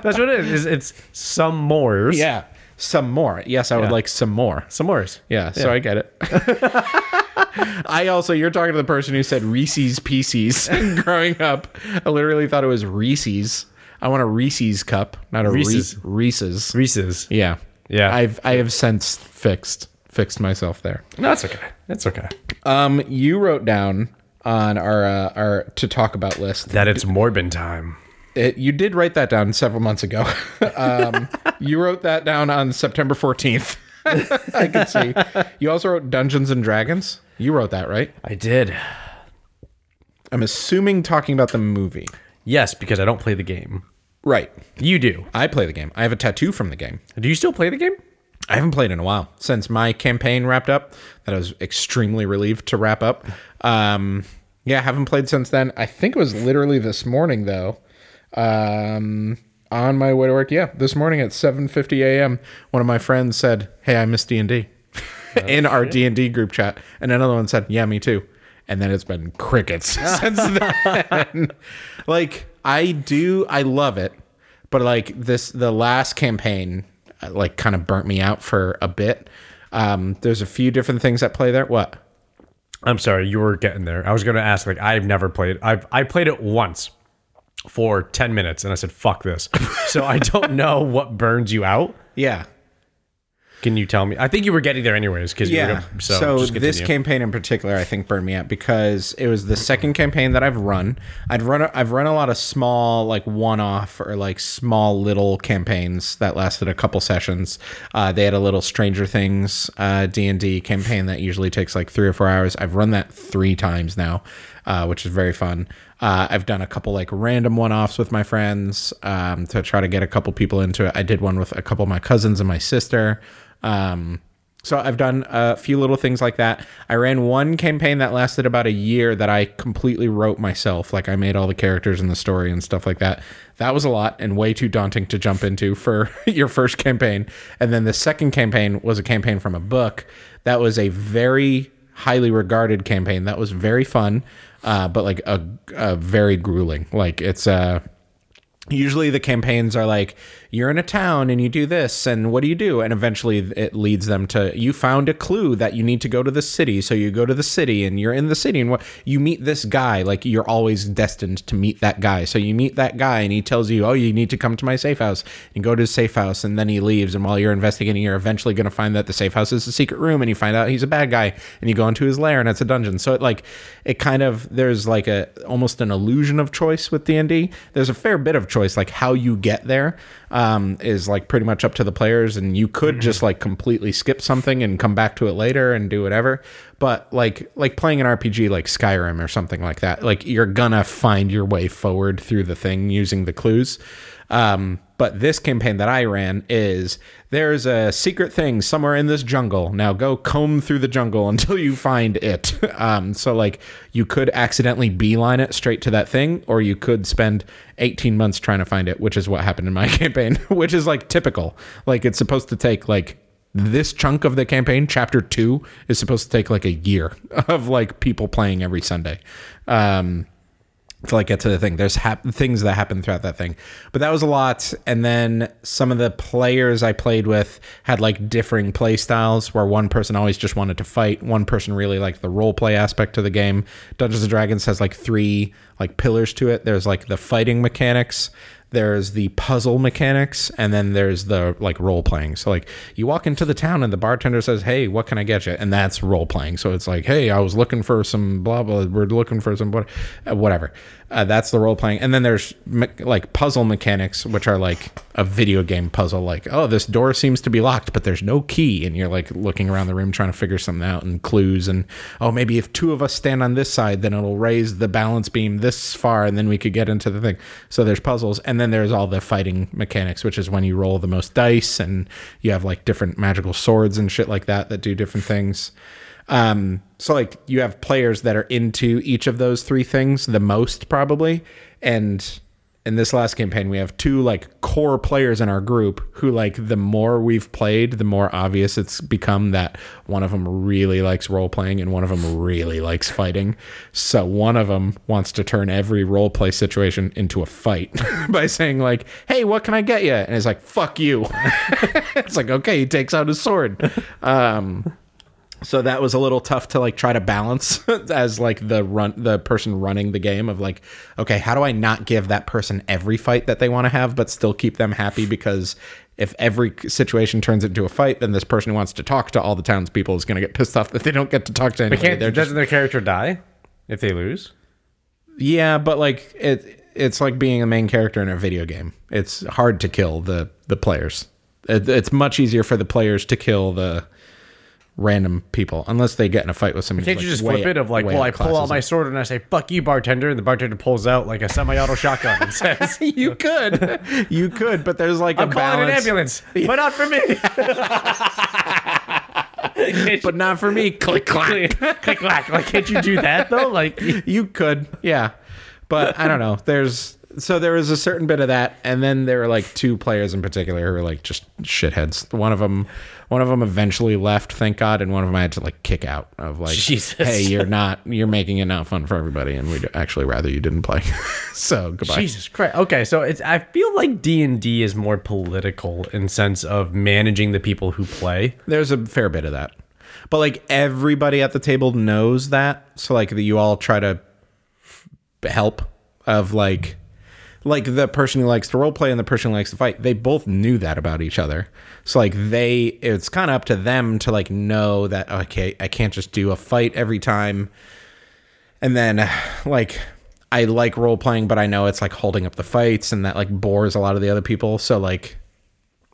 that's what it is. It's some mores. Yeah. Some more. Yes, I would Yeah. like some more. S'mores. Yeah, so I get it. <laughs> I also, you're talking to the person who said Reese's Pieces <laughs> growing up. I literally thought it was Reese's. I want a Reese's cup, not a Reese's. Reese's. Reese's. Yeah. Yeah. I've I have since fixed fixed myself there. No, it's okay. It's okay. Um, you wrote down on our uh, our to talk about list. That it's Morbin time. It, you did write that down several months ago. <laughs> um, you wrote that down on September 14th. <laughs> I can see. You also wrote Dungeons and Dragons. You wrote that, right? I did. I'm assuming talking about the movie. Yes, because I don't play the game. Right. You do. I play the game. I have a tattoo from the game. Do you still play the game? I haven't played in a while since my campaign wrapped up. That I was extremely relieved to wrap up. Um, yeah, haven't played since then. I think it was literally this morning though. Um, on my way to work, yeah, this morning at 7:50 a.m. One of my friends said, "Hey, I miss D and D," <laughs> in our D and D group chat, and another one said, "Yeah, me too." And then it's been crickets <laughs> since then. Like I do, I love it, but like this, the last campaign, uh, like kind of burnt me out for a bit. Um, there's a few different things that play there. What? I'm sorry, you were getting there. I was going to ask. Like, I've never played. I've I played it once for ten minutes, and I said, "Fuck this." <laughs> so I don't know what burns you out. Yeah, Can you tell me? I think you were getting there anyways. Because Yeah. so, So, just this campaign in particular, I think, burned me out because it was the second campaign that I've run. I'd run. A, I've run a lot of small, like one-off or like small little campaigns that lasted a couple sessions. Uh, they had a little Stranger Things uh, D and D campaign that usually takes like three or four hours. I've run that three times now, uh, which is very fun. Uh, I've done a couple like random one-offs with my friends um, to try to get a couple people into it. I did one with a couple of my cousins and my sister. Um, so I've done a few little things like that. I ran one campaign that lasted about a year that I completely wrote myself. Like I made all the characters and the story and stuff like that. That was a lot and way too daunting to jump into for <laughs> your first campaign. And then the second campaign was a campaign from a book. That was a very highly regarded campaign. That was very fun, uh, but like a, a very grueling. Like it's uh usually the campaigns are like you're in a town and you do this and what do you do? And eventually it leads them to you found a clue that you need to go to the city. So you go to the city and you're in the city and what you meet this guy like you're always destined to meet that guy. So you meet that guy and he tells you oh you need to come to my safe house and go to his safe house and then he leaves. And while you're investigating you're eventually going to find that the safe house is a secret room and you find out he's a bad guy and you go into his lair and it's a dungeon. So it like it kind of there's like a almost an illusion of choice with D&D there's a fair bit of choice. Like how you get there um, is like pretty much up to the players, and you could just like completely skip something and come back to it later and do whatever. But like like playing an RPG like Skyrim or something like that, like you're gonna find your way forward through the thing using the clues. Um, but this campaign that I ran is there's a secret thing somewhere in this jungle. Now go comb through the jungle <laughs> until you find it. <laughs> Um, so like you could accidentally beeline it straight to that thing, or you could spend 18 months trying to find it, which is what happened in my <laughs> campaign, which is like typical. Like it's supposed to take like this chunk of the campaign, chapter two, is supposed to take like a year of like people playing every Sunday. Um, to like get to the thing. There's hap- things that happen throughout that thing, but that was a lot. And then some of the players I played with had like differing play styles, where one person always just wanted to fight, one person really liked the role play aspect of the game. Dungeons and Dragons has like three like pillars to it. There's like the fighting mechanics, there's the puzzle mechanics and then there's the like role playing so like you walk into the town and the bartender says hey what can i get you? And that's role playing so it's like hey i was looking for some blah blah we're looking for some what- whatever uh, that's the role playing. And then there's me- like puzzle mechanics which are like a video game puzzle like oh this door seems to be locked but there's no key. And you're like looking around the room trying to figure something out and clues and oh maybe if two of us stand on this side then it'll raise the balance beam this far and then we could get into the thing. So there's puzzles. And then there's all the fighting mechanics which is when you roll the most dice and you have like different magical swords and shit like that that do different things. Um, so like you have players that are into each of those three things the most probably, and in this last campaign we have two like core players in our group who like the more we've played, the more obvious it's become that one of them really likes role playing and one of them really likes fighting. So one of them wants to turn every role play situation into a fight <laughs> by saying like, "Hey, what can I get you?" And it's like, "Fuck you." <laughs> it's like, okay, he takes out his sword. Um, so that was a little tough to like try to balance <laughs> as like the run the person running the game of like okay how do i not give that person every fight that they want to have but still keep them happy? Because if every situation turns into a fight then this person who wants to talk to all the townspeople is going to get pissed off that they don't get to talk to anybody. they're just doesn't their character die if they lose? yeah but like it it's like being a main character in a video game. It's hard to kill the the players. It, it's much easier for the players to kill the random people unless they get in a fight with somebody Can't you like, just way- flip it of like, well, I pull out my sword and I say, "Fuck you, bartender," and the bartender pulls out like a semi-auto shotgun and says, <laughs> you could. <laughs> You could but there's like "I'm a calling an ambulance, <laughs> but not for me." but not for me. Click clack. Click clack. Like, can't you do that though? Like, you could yeah. But i don't know. There's so there was a certain bit of that and then there were like two players in particular who were like just shitheads one of them one of them eventually left thank god and one of them i had to like kick out of like Jesus. hey you're not you're making it not fun for everybody and we'd actually rather you didn't play <laughs> so goodbye Jesus Christ. Okay, so it's I feel like D and D is more political in sense of managing the people who play. There's a fair bit of that. But like everybody at the table knows that. So like that you all try to help of like like the person who likes to role play and the person who likes to fight. They both knew that about each other. So like they it's kind of up to them to like know that okay, I can't just do a fight every time. And then like I like role playing, but I know it's like holding up the fights and that like bores a lot of the other people. So like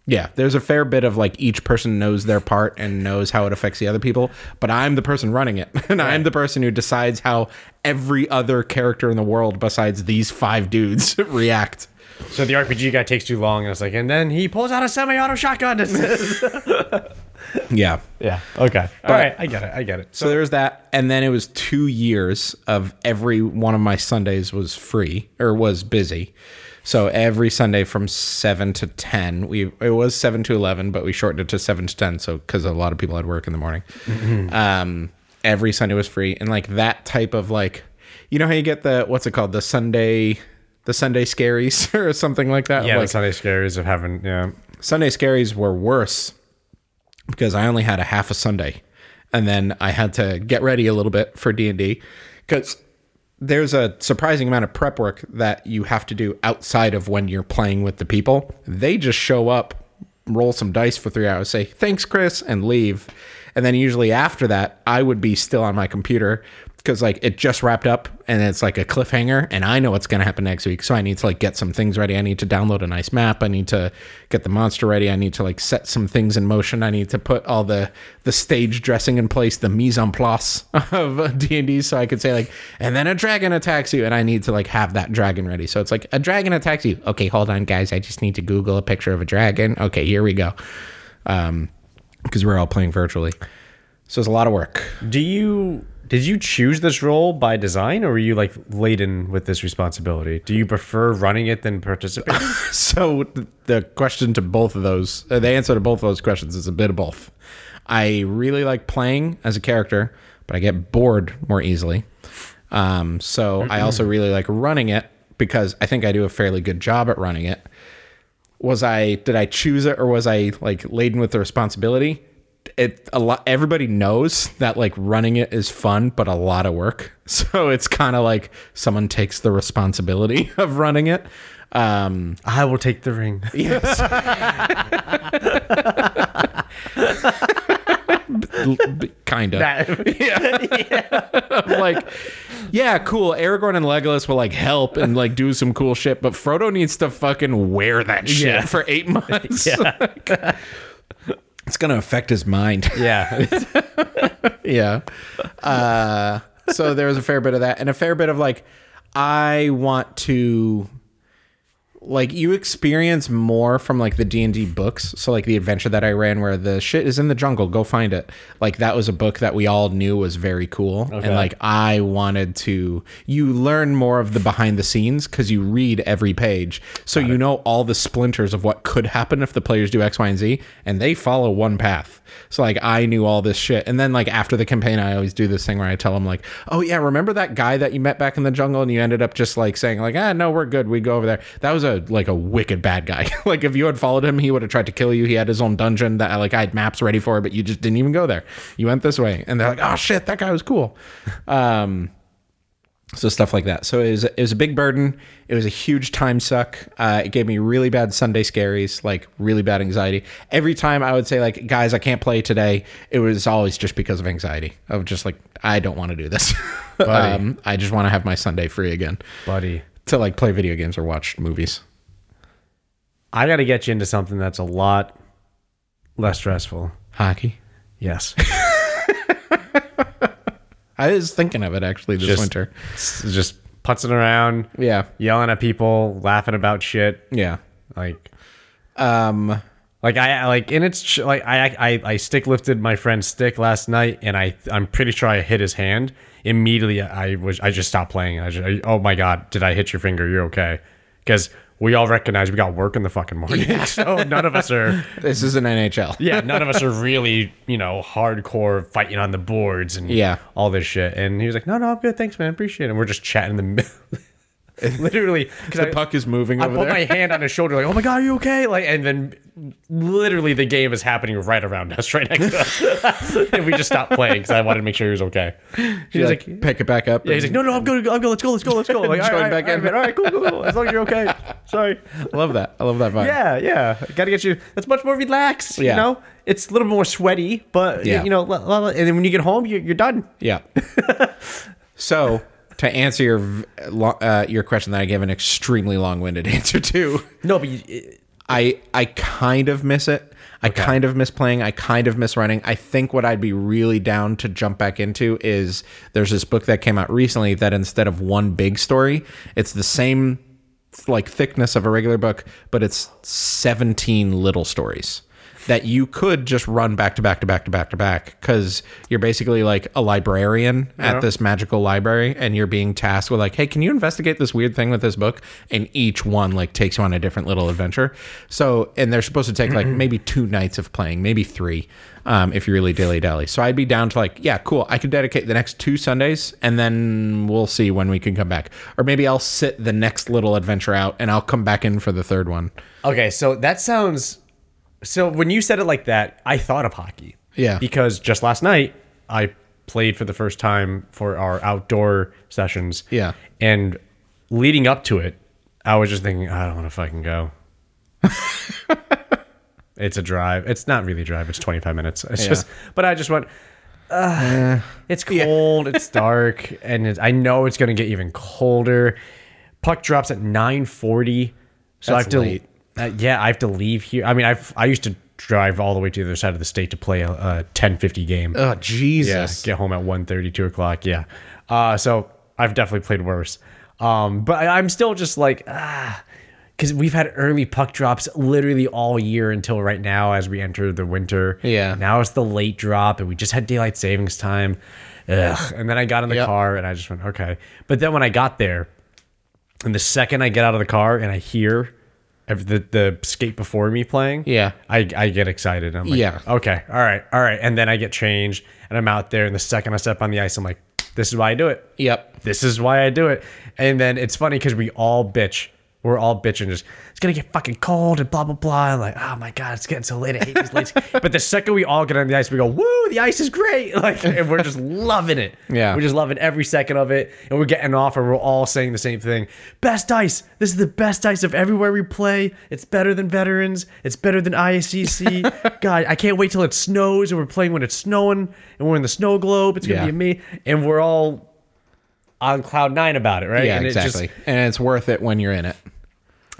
yeah, there's a fair bit of like each person knows their part and knows how it affects the other people, but I'm the person running it. <laughs> And I'm the person who decides how every other character in the world besides these five dudes <laughs> react. So the RPG guy takes too long, and it's like, and then he pulls out a semi-auto shotgun. <laughs> Yeah. yeah. Okay. All right. I get it. I get it. So there's that. And then it was two years of every one of my Sundays was free or was busy. So every Sunday from seven to ten, we it was seven to eleven, but we shortened it to seven to ten. So because a lot of people had work in the morning, um, every Sunday was free, and like that type of like, you know how you get the what's it called the Sunday, the Sunday scaries <laughs> or something like that. Yeah, like the Sunday scaries of having yeah. Sunday scaries were worse because I only had a half a Sunday, and then I had to get ready a little bit for D and D because there's a surprising amount of prep work that you have to do outside of when you're playing with the people. They just show up, roll some dice for three hours, say thanks, Chris, and leave. And then usually after that, I would be still on my computer because like it just wrapped up and it's like a cliffhanger and i know what's going to happen next week. So i need to like get some things ready. I need to download a nice map. I need to get the monster ready. I need to like set some things in motion. I need to put all the the stage dressing in place the mise en place <laughs> of d&d so i could say like and then a dragon attacks you. And i need to like have that dragon ready. So it's like a dragon attacks you. Okay hold on guys. I just need to google a picture of a dragon. Okay here we go. Um because we're all playing virtually. So it's a lot of work. Do you did you choose this role by design, or were you like laden with this responsibility? Do you prefer running it than participating? <laughs> So the question to both of those, uh, the answer to both of those questions is a bit of both. I really like playing as a character, but I get bored more easily. Um, so I also really like running it because I think I do a fairly good job at running it. Was I did I choose it or was I like laden with the responsibility? It a lot. Everybody knows that like running it is fun, but a lot of work. <laughs> So it's kind of like someone takes the responsibility <laughs> of running it. Um, I will take the ring. <laughs> Yes. kind of. Yeah. like, yeah, cool. Aragorn and Legolas will like help and like do some cool shit, but Frodo needs to fucking wear that shit Yeah. for eight months. Yeah. It's gonna affect his mind. <laughs> Yeah. <laughs> yeah. Uh, so there was a fair bit of that, and a fair bit of like, I want to, like, you experience more from like the D and D books. So like the adventure that I ran, where the shit is in the jungle, go find it. Like that was a book that we all knew was very cool, and like I wanted to. You learn more of the behind the scenes because you read every page, so you know all the splinters of what could happen if the players do X, Y, and Z, and they follow one path. So like I knew all this shit, and then like after the campaign, I always do this thing where I tell them like, "Oh yeah, remember that guy that you met back in the jungle, and you ended up just like saying like, ah, no, we're good, we go over there. That was a like a wicked bad guy. <laughs> like if you had followed him, he would have tried to kill you. He had his own dungeon that like I had maps ready for, but you just didn't even go there. You went this way, and they're like, oh shit, that guy was cool. <laughs> Um, so stuff like that. So it was, it was a big burden. It was a huge time suck. Uh, it gave me really bad Sunday scaries, like really bad anxiety. Every time I would say like, guys, I can't play today. It was always just because of anxiety. Of just like, I don't want to do this. <laughs> um, I just want to have my Sunday free again Buddy. To like play video games or watch movies. I got to get you into something that's a lot less stressful. Hockey. Yes. <laughs> I was thinking of it actually this Just- winter. Just putzing around, Yeah. yelling at people, laughing about shit. Yeah. Like, Um, like I like, and it's like I I I stick lifted my friend's stick last night, and I I'm pretty sure I hit his hand. Immediately, I was I just stopped playing. I just I- oh my god, did I hit your finger? You're okay? Because we all recognize we got work in the fucking morning, <laughs> so none of us are. <laughs> this is an NHL. Yeah, <laughs> none of us are really, you know, hardcore fighting on the boards and Yeah. all this shit. And he was like, "No, no, I'm good, thanks, man, appreciate it." And we're just chatting in the middle. <laughs> literally, because The puck is moving I over put there. my hand on his shoulder, like, "Oh my god, are you okay?" Like, and then literally the game is happening right around us, right next to us, <laughs> and we just stopped playing because I wanted to make sure he was okay. He was like, pick it back up. "Yeah," he's like, "No, no, I'm good, I'm good. Let's go, let's go, let's go." <laughs> Like, all right, back all in. all right, cool, cool, cool. As long as you're okay. Sorry. I love that. I love that vibe. Yeah, yeah. Got to get you. That's much more relaxed. Yeah. You know, it's a little more sweaty, but Yeah. you know, and then when you get home, you're, you're done. Yeah. so to answer your uh, your question that I gave an extremely long-winded <laughs> answer to, No, but you, I I kind of miss it. I kind of miss playing. I kind of miss running. I think what I'd be really down to jump back into is there's this book that came out recently that instead of one big story, it's the same like thickness of a regular book, but it's 17 little stories that you could just run back to back to back to back to back because you're basically like a librarian at this magical library and you're being tasked with like hey can you investigate this weird thing with this book? And each one like takes you on a different little adventure. So and they're supposed to take like maybe two nights of playing maybe three um, if you really dilly dally. So i'd be down to like yeah cool i could dedicate the next two sundays and then we'll see when we can come back. Or maybe i'll sit the next little adventure out and i'll come back in for the third one. Okay, so that sounds. So when you said it like that, I thought of hockey. Yeah. Because just last night I played for the first time for our outdoor sessions. Yeah. And leading up to it, I was just thinking, I don't want to fucking go. <laughs> it's a drive. It's not really a drive. It's 25 minutes. It's just, but I just went, it's cold, it's <laughs> dark, and it's, I know it's gonna get even colder. Puck drops at 9:40, so I have That's to. late. Uh, yeah, I have to leave here. I mean, I've I used to drive all the way to the other side of the state to play a, a 10:50 game. Oh Yeah, Jesus. get home at 1.30, 2 o'clock. Yeah. Uh, so I've definitely played worse. Um, but I, I'm still just like, ah, because we've had early puck drops literally all year until right now as we enter the winter. Yeah. Now it's the late drop, and we just had daylight savings time. Ugh. And then I got in the Yep. car and I just went, okay. But then when I got there, and the second I get out of the car and I hear the, the skate before me playing, Yeah. I, I get excited. I'm like, Yeah. okay, all right, all right. And then I get changed and I'm out there. And the second I step on the ice, I'm like, this is why I do it. Yep. This is why I do it. And then it's funny because we all bitch. We're all bitching, just gonna get fucking cold and blah blah blah. Like, oh my god, it's getting so late. I hate these late. <laughs> but the second we all get on the ice, we go, woo, the ice is great. <laughs> Like, and we're just loving it. Yeah. we're just loving every second of it, and we're getting off, and we're all saying the same thing. Best ice. This is the best ice of everywhere we play. It's better than veterans. It's better than ISCC. <laughs> God, I can't wait till it snows, and we're playing when it's snowing, and we're in the snow globe. It's gonna Yeah. be amazing, and we're all on cloud nine about it, right? Yeah, and it just- exactly. and it's worth it when you're in it.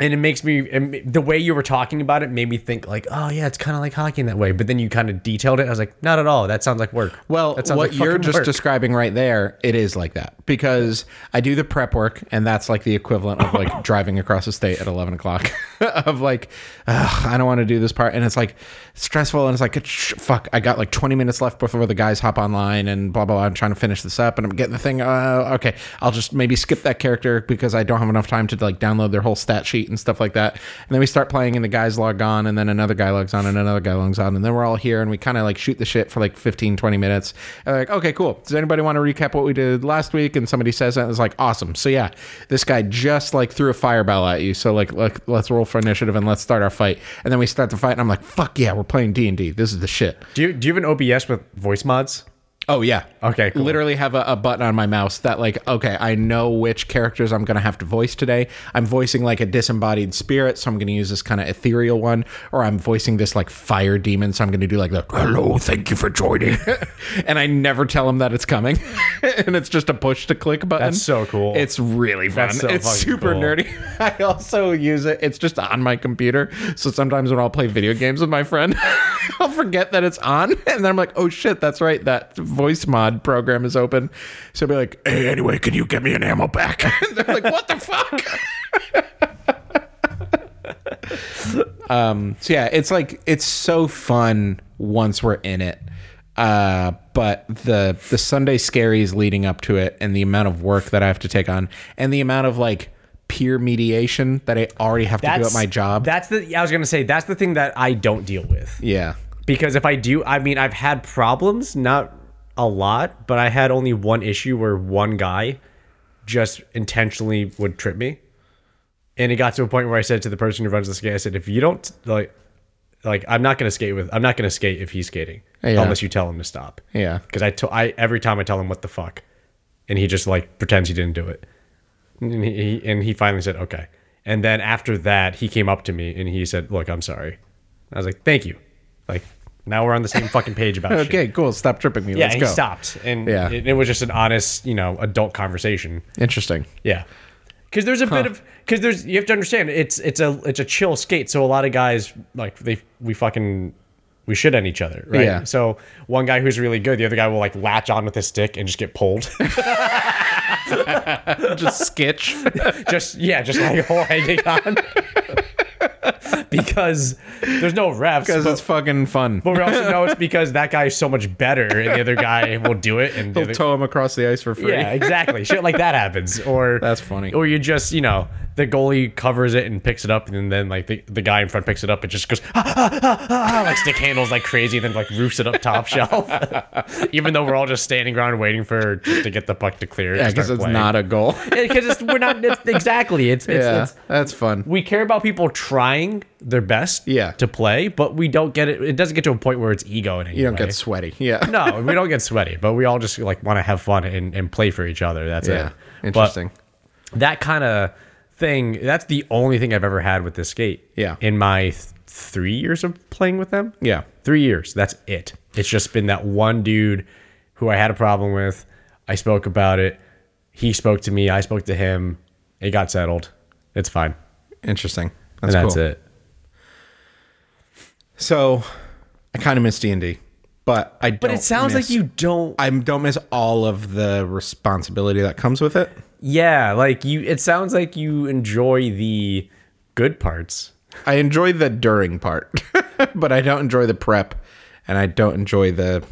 And it makes me the way you were talking about it made me think like, oh yeah, it's kind of like hockey in that way. But then you kind of detailed it. I was like, not at all. That sounds like work. Well, that sounds what like you're just work. describing right there, it is like that because I do the prep work, and that's like the equivalent of like <laughs> driving across the state at 11 o'clock <laughs> of like, "Ugh, I don't want to do this part, and it's like stressful, and it's like, "Sh- fuck, I got like 20 minutes left before the guys hop online, and blah blah. blah. I'm trying to finish this up, and I'm getting the thing. Uh, okay, I'll just maybe skip that character because I don't have enough time to like download their whole stat sheet and stuff like that. And then we start playing, and the guys log on, and then another guy logs on, and another guy logs on, and then we're all here, and we kind of like shoot the shit for like 15, 20 minutes. And like, okay, cool. Does anybody want to recap what we did last week? And somebody says that, it's like, awesome. So yeah, this guy just like threw a fireball at you. So like, like let's roll for initiative and let's start our fight. And then we start the fight, and I'm like, fuck yeah, we're playing D and D. This is the shit. Do you do you have an OBS with voice mods? Oh yeah. Okay, cool. Literally have a, a button on my mouse that like, okay, I know which characters I'm gonna have to voice today. I'm voicing like a disembodied spirit, so I'm gonna use this kind of ethereal one, or I'm voicing this like fire demon, so I'm gonna do like the hello, thank you for joining. <laughs> and I never tell them that it's coming. <laughs> and it's just a push to click button. That's so cool. It's really fun. That's so it's super cool. nerdy. <laughs> I also use it. It's just on my computer. So sometimes when I'll play video games with my friend, I'll forget that it's on. And then I'm like, oh shit, that's right. That voice mod program is open. So I'll be like, hey, anyway, can you get me an ammo back? <laughs> And they're like, what the fuck? <laughs> um, so yeah, it's like, it's so fun once we're in it. Uh, but the the Sunday scaries leading up to it and the amount of work that I have to take on and the amount of like peer mediation that I already have to do at my job. That's the I was gonna say that's the thing that I don't deal with yeah. because if I do, I mean I've had problems, not a lot, but I had only one issue where one guy just intentionally would trip me, and it got to a point where I said to the person who runs the skate, I said, if you don't like, like I'm not gonna skate with, I'm not gonna skate if he's skating Yeah. unless you tell him to stop. Yeah. because I, to, I every time I tell him what the fuck, and he just like pretends he didn't do it, and he and he finally said okay, and then after that he came up to me and he said, look, I'm sorry. I was like, thank you, like now we're on the same fucking page about <laughs> shit. Okay, cool. Stop tripping me. Yeah, Let's and go. he stopped, and Yeah. it, it was just an honest, you know, adult conversation. Interesting. Yeah, because there's a bit of because there's you have to understand it's it's a it's a chill skate, so a lot of guys like they we fucking we shit on each other, right? Yeah. So one guy who's really good, the other guy will like latch on with his stick and just get pulled. <laughs> <laughs> Just sketch. just yeah, just like hanging on. <laughs> because there's no refs. Because it's fucking fun. but we also know it's <laughs> because that guy is so much better, and the other guy will do it, and the He'll other, tow him across the ice for free. Yeah, exactly. Shit like that happens. Or <laughs> That's funny. Or you just, you know, the goalie covers it and picks it up, and then like the, the guy in front picks it up and just goes "Ah, ah, ah, ah," like stick handles like crazy, and then like roofs it up top <laughs> shelf. <laughs> Even though we're all just standing around waiting for just to get the puck to clear. Yeah, because it's not a goal. <laughs> because we're not it's, exactly it's it's, yeah, it's that's fun. we care about people trying their best Yeah. to play, but we don't get it. It doesn't get to a point where it's ego in any You don't way. get sweaty. Yeah. no, we don't get sweaty, but we all just like want to have fun and, and play for each other. That's Yeah. it. But Interesting. that kind of thing, that's the only thing I've ever had with this skate. Yeah. In my th- three years of playing with them. yeah. Three years. That's it. It's just been that one dude who I had a problem with. I spoke about it. He spoke to me. I spoke to him. It got settled. It's fine. Interesting. And That's, that's cool. it. So, I kind of miss D and D, but I. Don't but it sounds like you don't. I don't miss all of the responsibility that comes with it. Yeah, like you. It sounds like you enjoy the good parts. I enjoy the during part, <laughs> but I don't enjoy the prep, and I don't enjoy the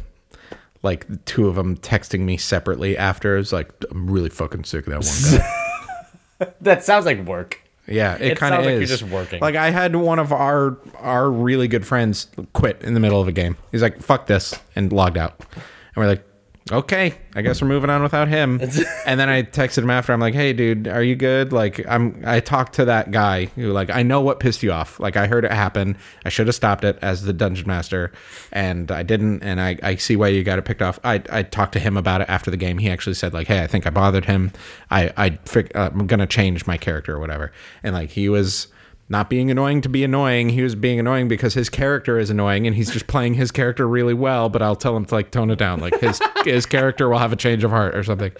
like the two of them texting me separately after. It's like I'm really fucking sick of that one guy. <laughs> That sounds like work. yeah, it, It kind of sounds like you're just working. Like I had one of our our really good friends quit in the middle of a game. He's like, "Fuck this," and logged out. And we're like, "Okay, I guess we're moving on without him." and then I texted him after. I'm like, "Hey, dude, are you good?" Like, I'm. I talked to that guy who, like, I know what pissed you off. Like, I heard it happen. I should have stopped it as the dungeon master, and I didn't. And I, I see why you got it picked off. I, I talked to him about it after the game. He actually said, like, "Hey, I think I bothered him. I, I, fig- uh, I'm gonna change my character or whatever." And like, he was not being annoying to be annoying. He was being annoying because his character is annoying and he's just playing his character really well. But I'll tell him to like tone it down. Like his <laughs> his character will have a change of heart or something.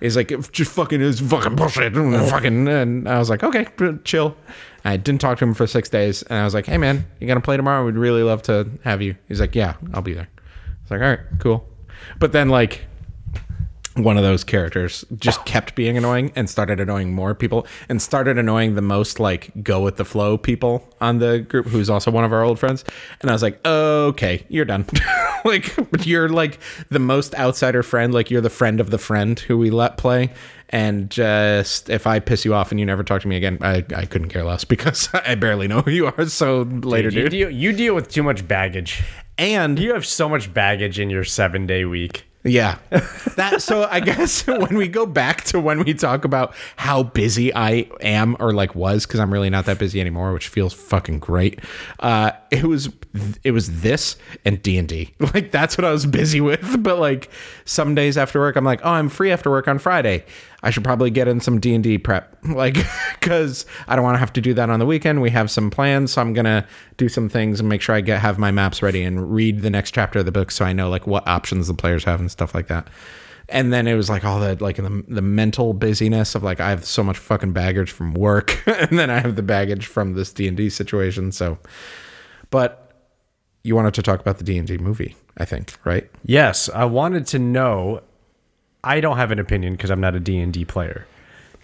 He's like, just fucking is fucking bullshit. and Fucking. And I was like, okay, chill. I didn't talk to him for six days. And I was like, hey man, you gonna play tomorrow? We'd really love to have you. He's like, yeah, I'll be there. I was like, all right, cool. But then like one of those characters just oh. kept being annoying and started annoying more people and started annoying the most like go with the flow people on the group who's also one of our old friends. And i was like okay you're done. <laughs> Like you're like the most outsider friend like you're the friend of the friend who we let play. And just if i piss you off and you never talk to me again i, I couldn't care less <laughs> because i barely know who you are. So later you dude. deal, you deal with too much baggage. and You have so much baggage in your seven day week. Yeah. <laughs> That so I guess <laughs> when we go back to when we talk about how busy I am or like was cuz I'm really not that busy anymore, which feels fucking great. Uh it was it was this and D&D. <laughs> Like that's what I was busy with, but like some days after work I'm like, "Oh, I'm free after work on Friday. I should probably get in some D&D prep." <laughs> Like cuz I don't want to have to do that on the weekend. We have some plans, so I'm to do some things and make sure I get have my maps ready and read the next chapter of the book so I know like what options the players have and stuff like that. And then it was like all the like the, the mental busyness of like I have so much fucking baggage from work <laughs> and then I have the baggage from this D&D situation so but you wanted to talk about the D&D movie, I think, right? Yes, I wanted to know. I don't have an opinion because I'm not a D&D player.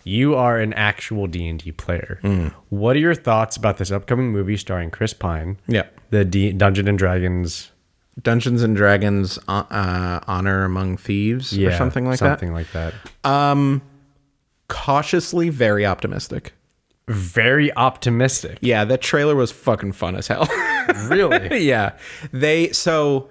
You are an actual D&D player. What are your thoughts about this upcoming movie starring Chris Pine? Yeah. The D- Dungeon and Dragons Dungeons and Dragons uh, uh, Honor Among Thieves or something like that. something like that. that. Um cautiously very optimistic. Very optimistic. Yeah, that trailer was fucking fun as hell. Really? <laughs> yeah. They so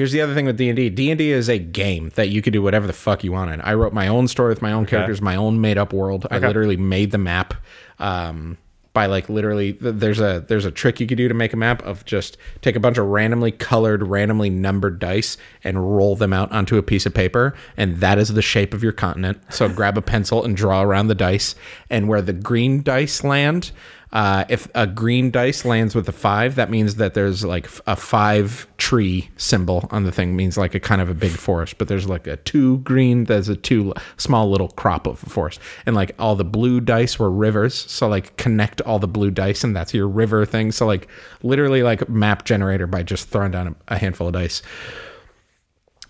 here's the other thing with D&D. D&D is a game that you could do whatever the fuck you want in. I wrote my own story with my own characters, my own made up world. I literally made the map um by like literally there's a there's a trick you could do to make a map of just take a bunch of randomly colored randomly numbered dice and roll them out onto a piece of paper and that is the shape of your continent so grab a pencil and draw around the dice and where the green dice land uh, if a green dice lands with a five, that means that there's like a five tree symbol on the thing, means like a kind of a big forest. But there's like a two green, there's a two small little crop of forest. And like all the blue dice were rivers. So like connect all the blue dice, and that's your river thing. So like literally like map generator by just throwing down a, a handful of dice.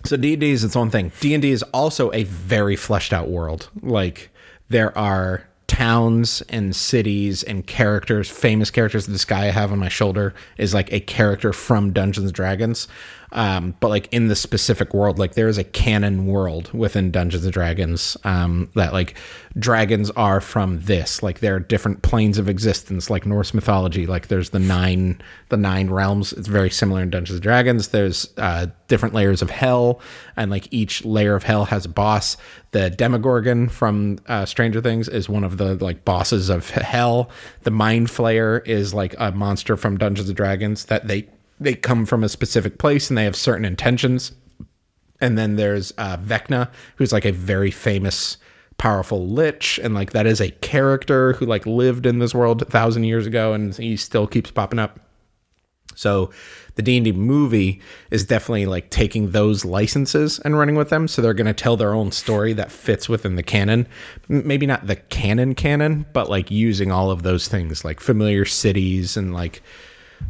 So D&D is its own thing. D&D is also a very fleshed out world. Like there are towns and cities and characters, famous characters. This guy I have on my shoulder is like a character from Dungeons and Dragons. Um, but like in the specific world, like there is a canon world within Dungeons and Dragons um, that like dragons are from this. Like there are different planes of existence, like Norse mythology. Like there's the nine, the nine realms. It's very similar in Dungeons and Dragons. There's uh, different layers of hell, and like each layer of hell has a boss. The Demogorgon from uh, Stranger Things is one of the like bosses of hell. The Mind Flayer is like a monster from Dungeons and Dragons that they they come from a specific place and they have certain intentions. And then there's uh, Vecna, who's like a very famous, powerful lich, and like that is a character who like lived in this world a thousand years ago, and he still keeps popping up. So the D&D movie is definitely like taking those licenses and running with them. So they're going to tell their own story that fits within the canon. Maybe not the canon canon, but like using all of those things like familiar cities and like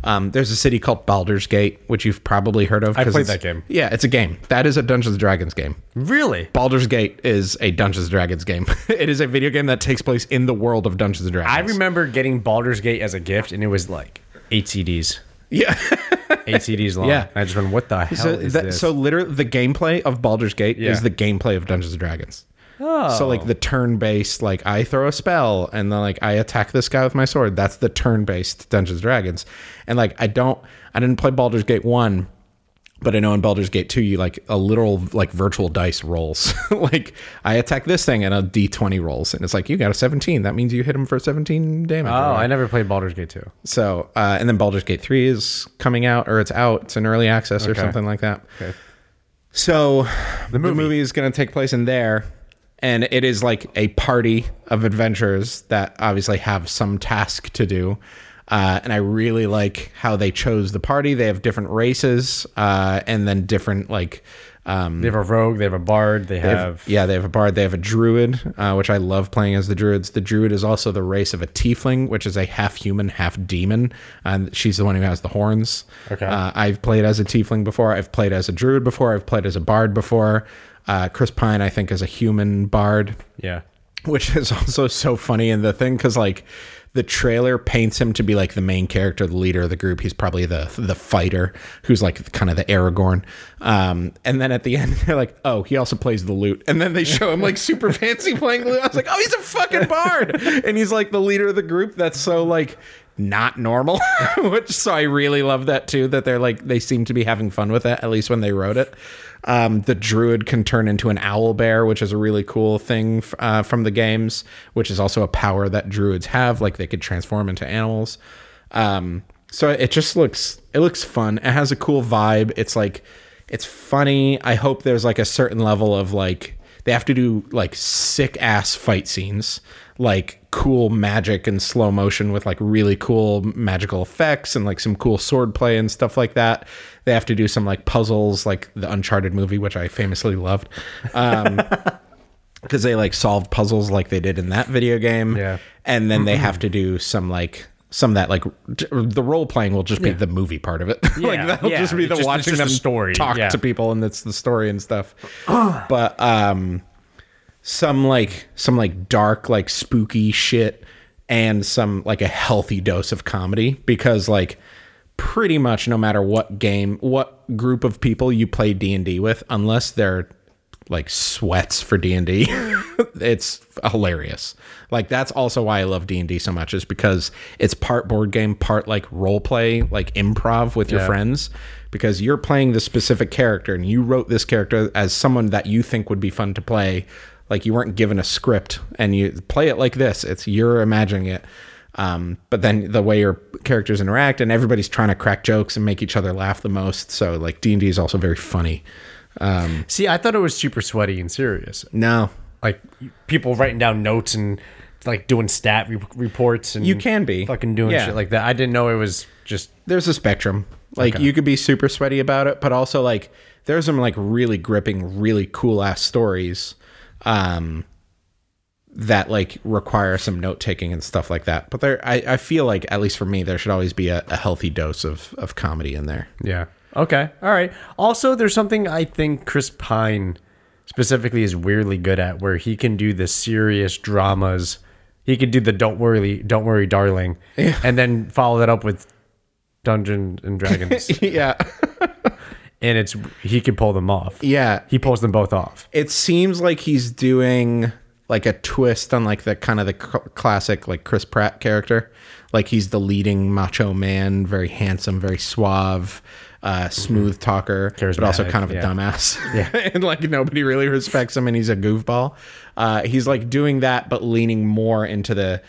um, there's a city called Baldur's Gate, which you've probably heard of. I played that game. Yeah, it's a game. That is a Dungeons and Dragons game. Really? Baldur's Gate is a Dungeons and Dragons game. <laughs> it is a video game that takes place in the world of Dungeons and Dragons. I remember getting Baldur's Gate as a gift, and it was like eight CDs. Yeah. <laughs> Eight CDs long. Yeah. I just went, what the hell so, is that, this? so literally, the gameplay of Baldur's Gate Yeah. is the gameplay of Dungeons and Dragons. oh. So like the turn-based, like I throw a spell and then like I attack this guy with my sword. That's the turn-based Dungeons and Dragons. And like I don't, I didn't play Baldur's Gate one, but I know in Baldur's Gate two, you like a literal like virtual dice rolls. <laughs> like I attack this thing and a d twenty rolls, and it's like you got a seventeen. That means you hit him for seventeen damage. Oh, or I never played Baldur's Gate 2. So, uh, and then Baldur's Gate 3 is coming out, or it's out. It's an early access or something like that. Okay. So, the movie. movie, is going to take place in there. And it is like a party of adventurers that obviously have some task to do. Uh, and I really like how they chose the party. They have different races uh, and then different, like, um, They have a rogue, they have a bard, they have. yeah, they have a bard. They have a druid, uh, which I love playing as the druids. The druid is also the race of a tiefling, which is a half human, half demon, and she's the one who has the horns. Okay. Uh, I've played as a tiefling before. I've played as a druid before. I've played as a bard before. Uh, Chris Pine, I think, is a human bard Yeah. which is <laughs> also so funny in the thing because like the trailer paints him to be like the main character the leader of the group. He's probably the the fighter who's like kind of the aragorn. Um and then at the <laughs> end they're like oh he also plays the lute. And then they show him like super <laughs> fancy playing the lute. I was like oh he's a fucking bard! And he's like the leader of the group that's so like not normal <laughs> which so i really love that too that they're like they seem to be having fun with it at least when they wrote it um, the druid can turn into an owl bear, which is a really cool thing f- uh, from the games, which is also a power that druids have. Like they could transform into animals. Um, so it just looks it looks fun. It has a cool vibe. It's like it's funny. I hope there's like a certain level of like they have to do like sick ass fight scenes, like cool magic and slow motion with like really cool magical effects and like some cool sword play and stuff like that. They have to do some like puzzles, like the Uncharted movie, which I famously loved. Um, <laughs> because they like solved puzzles like they did in that video game. Yeah. And then they have to do some like some of that like the role playing will just be the movie part of it. <laughs> Yeah. like that'll yeah. just be the just- watching them the story, talk yeah. to people and it's the story and stuff. but um some like some like dark like spooky shit and some like a healthy dose of comedy because like pretty much no matter what game what group of people you play D&D with unless they're like sweats for D&D <laughs> it's hilarious. Like that's also why I love D&D so much is because it's part board game part like role play like improv with your friends because you're playing the specific character and you wrote this character as someone that you think would be fun to play like you weren't given a script and you play it like this it's you're imagining it um, but then the way your characters interact and everybody's trying to crack jokes and make each other laugh the most so like d&d is also very funny um, See, I thought it was super sweaty and serious. no Like people writing down notes and like doing stat re- reports and you can be fucking doing Yeah. shit like that. I didn't know it was just there's a spectrum like Okay. you could be super sweaty about it but also like there's some like really gripping really cool ass stories um that like require some note taking and stuff like that but there I, I feel like at least for me there should always be a, a healthy dose of of comedy in there yeah. Okay. All right. Also, there's something I think Chris Pine specifically is weirdly good at where he can do the serious dramas. He could do the don't worry, don't worry, darling, and then follow that up with Dungeons and Dragons. <laughs> yeah and it's he can pull them off. yeah He pulls them both off. it seems like he's doing like a twist on like the kind of the cl- classic like Chris Pratt character. Like he's the leading macho man, very handsome, very suave, uh, smooth talker, but also kind of a yeah. dumbass. <laughs> Yeah, <laughs> and like nobody really respects him, and he's a goofball. Uh, he's like doing that, but leaning more into the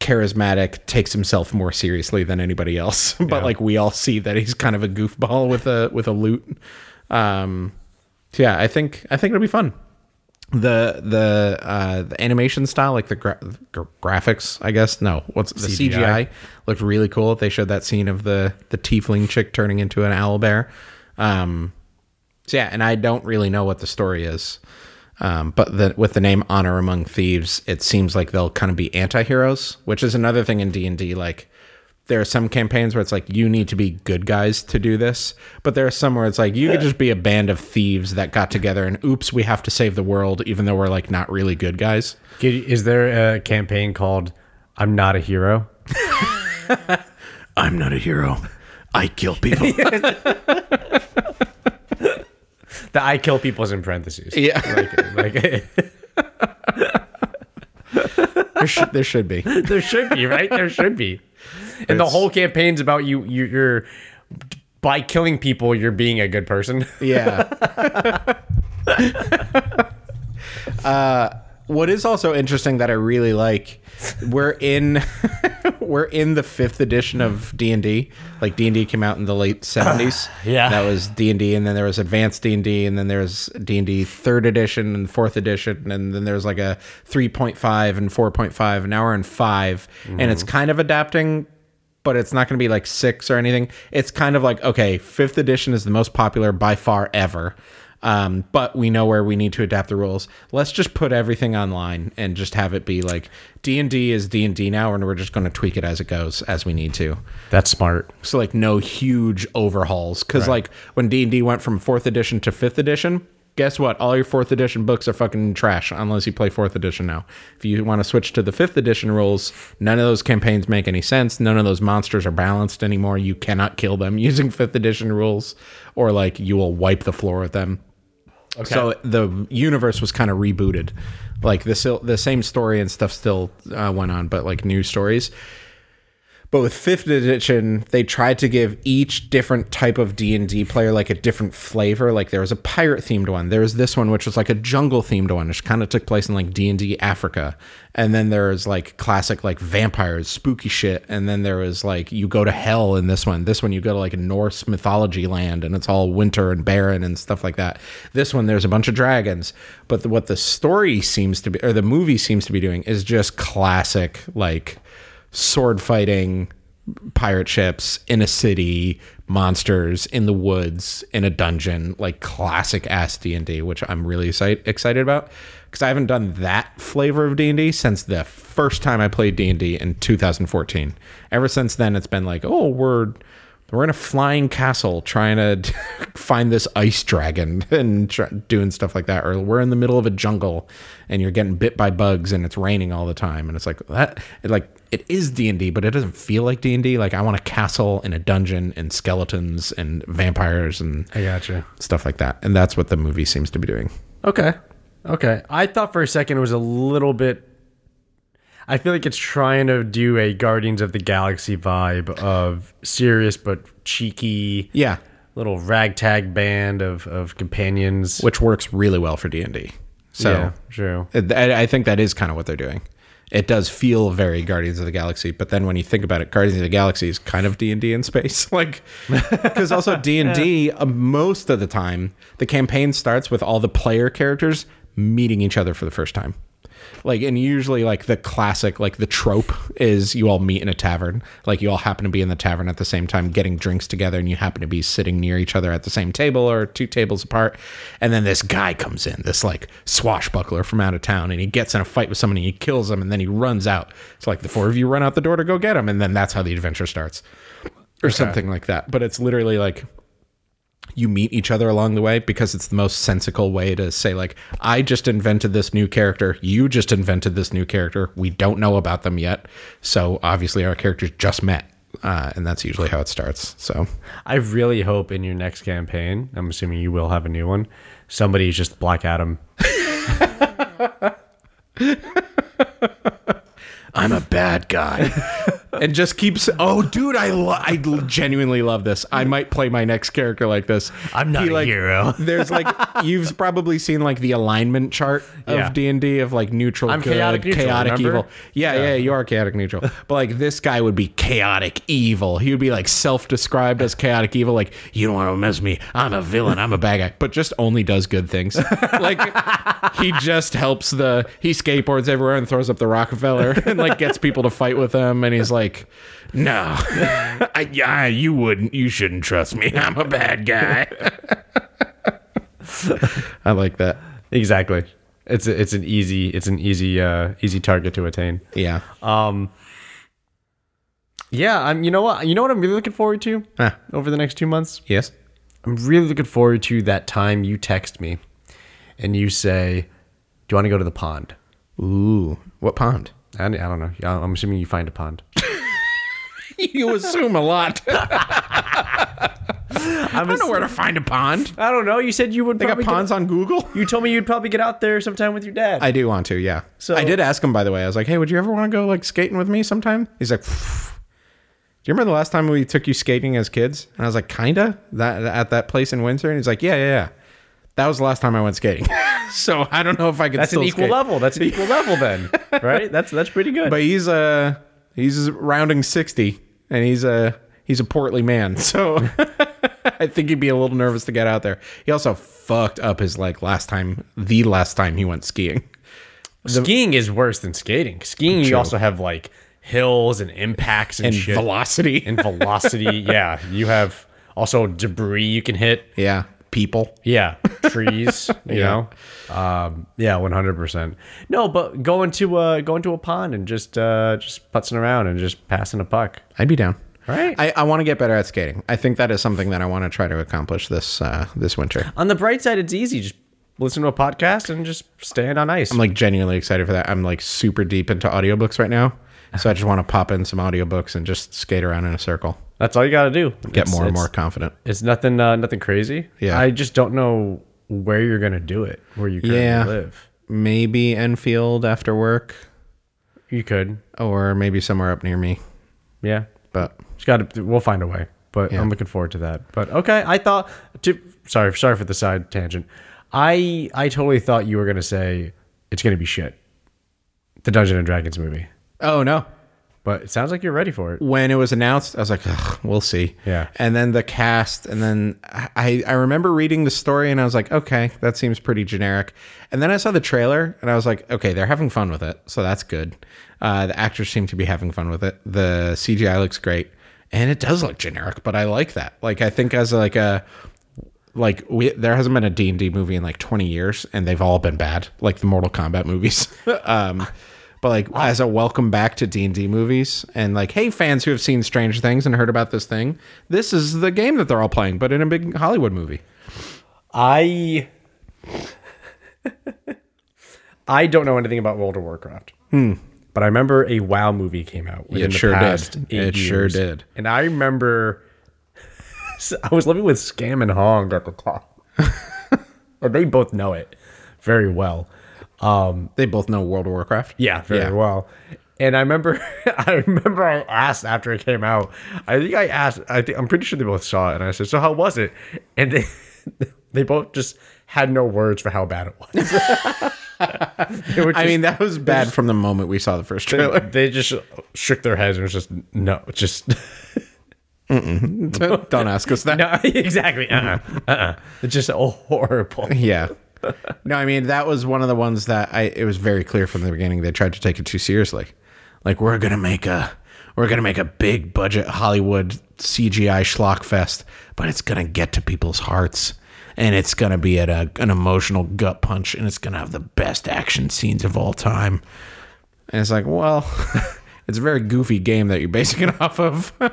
charismatic, takes himself more seriously than anybody else. <laughs> but Yeah. like we all see that he's kind of a goofball with a with a lute. Um, so yeah, I think I think it'll be fun. the the uh, the animation style, like the gra- gra- graphics, I guess. No, what's the CGI. CGI. looked really cool. They showed that scene of the the tiefling chick turning into an owl bear. Um, so yeah, and I don't really know what the story is. Um, but the, with the name Honor Among Thieves, it seems like they'll kind of be anti-heroes, which is another thing in D and D. Like there are some campaigns where it's like you need to be good guys to do this, but there are some where it's like you could just be a band of thieves that got together and oops, we have to save the world, even though we're like not really good guys. Is there a campaign called "I'm Not a Hero"? <laughs> I'm not a hero. I kill people. <laughs> <laughs> The "I kill people's" in parentheses. yeah, Like, like <laughs> <laughs> there, should, there should be. there should be, right? There should be. And the whole campaign's about you. you you're by killing people, you're being a good person. Yeah. <laughs> uh, what is also interesting that I really like, we're in <laughs> we're in the fifth edition of D and D. Like D and D came out in the late <sighs> seventies. Yeah. that was D and D, and then there was Advanced D and D, and then there was D and D third edition and fourth edition, and then there's like a three point five and four point five. Now we're in 5 and it's mm-hmm. kind of adapting but it's not going to be like six or anything. It's kind of like okay, fifth edition is the most popular by far ever. Um, but we know where we need to adapt the rules. Let's just put everything online and just have it be like D and D is D and D now, and we're just going to tweak it as it goes as we need to. That's smart. So like no huge overhauls because like when D and D went from fourth edition to fifth edition, guess what? All your fourth edition books are fucking trash unless you play fourth edition now. If you want to switch to the fifth edition rules, none of those campaigns make any sense. None of those monsters are balanced anymore. You cannot kill them <laughs> using fifth edition rules, or like you will wipe the floor with them. So the universe was kind of rebooted. Like the the same story and stuff still uh, went on, but like new stories. But with fifth edition, they tried to give each different type of D and D player like a different flavor. Like there was a pirate themed one. There was this one which was like a jungle themed one, which kind of took place in like D and D Africa. And then there was like classic like vampires, spooky shit. And then there was like you go to hell in this one. This one you go to like a Norse mythology land, and it's all winter and barren and stuff like that. This one there's a bunch of dragons. But the, what the story seems to be, or the movie seems to be doing, is just classic like sword fighting pirate ships in a city monsters in the woods in a dungeon like classic ass d&d which i'm really excited about. Because i haven't done that flavor of d&d since the first time i played d&d in 2014 ever since then it's been like oh we're we're in a flying castle trying to <laughs> find this ice dragon <laughs> and try, doing stuff like that or we're in the middle of a jungle and you're getting bit by bugs and it's raining all the time and it's like that it like it is D&D but it doesn't feel like D&D like I want a castle and a dungeon and skeletons and vampires and I gotcha. stuff like that and that's what the movie seems to be doing Okay. Okay. I thought for a second it was a little bit. I feel like it's trying to do a Guardians of the Galaxy vibe of serious but cheeky yeah little ragtag band of, of companions. which works really well for D&D so yeah, true. I I think that is kind of what they're doing. It does feel very Guardians of the Galaxy, but then when you think about it, Guardians of the Galaxy is kind of D and D in space, <laughs> like because also D and D <laughs> uh, most of the time the campaign starts with all the player characters meeting each other for the first time. Like and usually like the classic like the trope is you all meet in a tavern. Like you all happen to be in the tavern at the same time getting drinks together and you happen to be sitting near each other at the same table or two tables apart. And then this guy comes in, this like swashbuckler from out of town and he gets in a fight with someone and he kills him and then he runs out. It's like the four of you run out the door to go get him and then that's how the adventure starts. Or something like that. But it's literally like you meet each other along the way because it's the most sensical way to say like i just invented this new character. You just invented this new character. We don't know about them yet. So obviously our characters just met. Uh, and that's usually how it starts. So. I really hope in your next campaign, I'm assuming you will have a new one, somebody's just Black Adam. <laughs> i'm a bad guy <laughs> and just keeps. Oh, dude, I lo- I genuinely love this. I might play my next character like this. I'm not He, a like, hero. <laughs> There's like you've probably seen like the alignment chart Yeah. of D and D of like neutral, I'm good, chaotic neutral, chaotic remember? evil. Yeah, yeah, you are chaotic neutral. But like this guy would be chaotic evil. He would be like self-described as chaotic evil. Like you don't want to mess with me. I'm a villain. I'm a bad guy. But just only does good things. <laughs> like he just helps the. He skateboards everywhere and throws up the Rockefeller <laughs> and like gets people to fight with him. And he's like, no, <laughs> I, yeah, you wouldn't. You shouldn't trust me. I'm a bad guy. <laughs> I like that. Exactly. It's a, it's an easy it's an easy uh easy target to attain. Yeah. Um. Yeah, I'm you know what you know what I'm really looking forward to Huh. over the next 2 months? Yes. I'm really looking forward to that time you text me and you say, "Do you want to go to the pond?" Ooh. What pond? I, I don't know. I'm assuming you find a pond. <laughs> You assume a lot. <laughs> I don't know where to find a pond. I don't know. You said you would They got probably get- ponds on Google. you told me you'd probably get out there sometime with your dad. I do want to, yeah. So- I did ask him, by the way. I was like, "Hey, would you ever want to go like skating with me sometime?" He's like, "Pfft." "Do you remember the last time we took you skating as kids?" And I was like, "Kinda." That at that place in Windsor, and he's like, "Yeah, yeah, yeah." That was the last time I went skating. <laughs> so I don't know if I could. that's an equal skate. level. That's an equal level then, <laughs> right? That's that's pretty good. But he's uh he's rounding sixty, and he's a he's a portly man. <laughs> So I think he'd be a little nervous to get out there. He also fucked up his leg last time. The last time he went skiing. Skiing is worse than skating. Skiing, you also have like hills and impacts and, And shit velocity. and velocity. yeah, you have also debris you can hit. yeah, people. Yeah, trees. <laughs> You Yeah. know, um, yeah, one hundred percent. No, but going to uh, going to a pond and just uh, just putzing around and just passing a puck. I'd be down. Right. I, I want to get better at skating. I think that is something that I want to try to accomplish this uh, this winter. On the bright side, it's easy. Just listen to a podcast and just stand on ice. I'm like genuinely excited for that. I'm like super deep into audiobooks right now. So I just want to pop in some audiobooks and just skate around in a circle. That's all you got to do. Get It's- more and more confident. It's nothing, uh, nothing crazy. Yeah. I just don't know where you're gonna do it. Where you currently Yeah. live. Maybe Enfield after work You could. or maybe somewhere up near me. Yeah. But Just got to. We'll find a way. But Yeah. I'm looking forward to that. But okay, I thought. To, sorry, sorry for the side tangent. I I totally thought you were gonna say it's gonna be shit. The Dungeon and Dragons movie. Oh no. But it sounds like you're ready for it. When it was announced, I was like, Ugh, we'll see. Yeah. And then the cast, and then I, I remember reading the story and I was like, okay, that seems pretty generic. And then I saw the trailer and I was like, okay, they're having fun with it. So that's good. Uh, the actors seem to be having fun with it. The CGI looks great. And it does look generic, but I like that. Like, I think as like a, like we there hasn't been a D&D movie in like 20 years and they've all been bad like the Mortal Kombat movies <laughs> um but like as a welcome back to D&D movies and like hey fans who have seen Stranger Things and heard about this thing this is the game that they're all playing but in a big Hollywood movie I I don't know anything about World of Warcraft. Hmm. But I remember a WoW movie came out It sure did. It sure did. And I remember <laughs> I was living with Scam and Hong at the time. or they both know it very well. Um, they both know World of Warcraft Yeah, very Yeah. well. And I remember, <laughs> I remember I asked after it came out. I think I asked. I think I'm pretty sure they both saw it, and I said, "So how was it?" And they, <laughs> they both just had no words for how bad it was. <laughs> They were I mean that was bad from the moment we saw the first trailer they just shook their heads and was just no, just don't ask us that no, exactly. Uh-uh, uh-uh. It's just horrible. Yeah. No, I mean that was one of the ones that I it was very clear from the beginning they tried to take it too seriously. Like we're gonna make a we're gonna make a big budget Hollywood CGI schlock fest, but it's gonna get to people's hearts. And it's gonna be at a, an emotional gut punch, and it's gonna have the best action scenes of all time. And it's like, well, <laughs> it's a very goofy game that you're basing it off of. <laughs>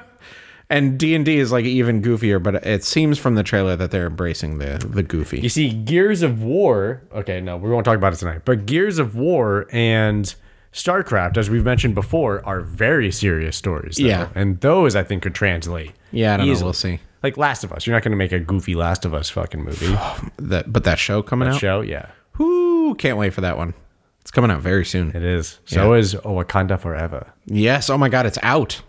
and D and D is like even goofier, but it seems from the trailer that they're embracing the the goofy. You see, Gears of War. Okay, no, we won't talk about it tonight. But Gears of War and StarCraft, as we've mentioned before, are very serious stories. though. Yeah. and those I think could translate. Yeah, I don't know. We'll see. Like Last of Us, you're not going to make a goofy Last of Us fucking movie <sighs> That, but that show coming out. show. Yeah, Whoo! Can't wait for that one. It's coming out very soon. it is. So is oh, Wakanda Forever. Yes. Oh my God, it's out.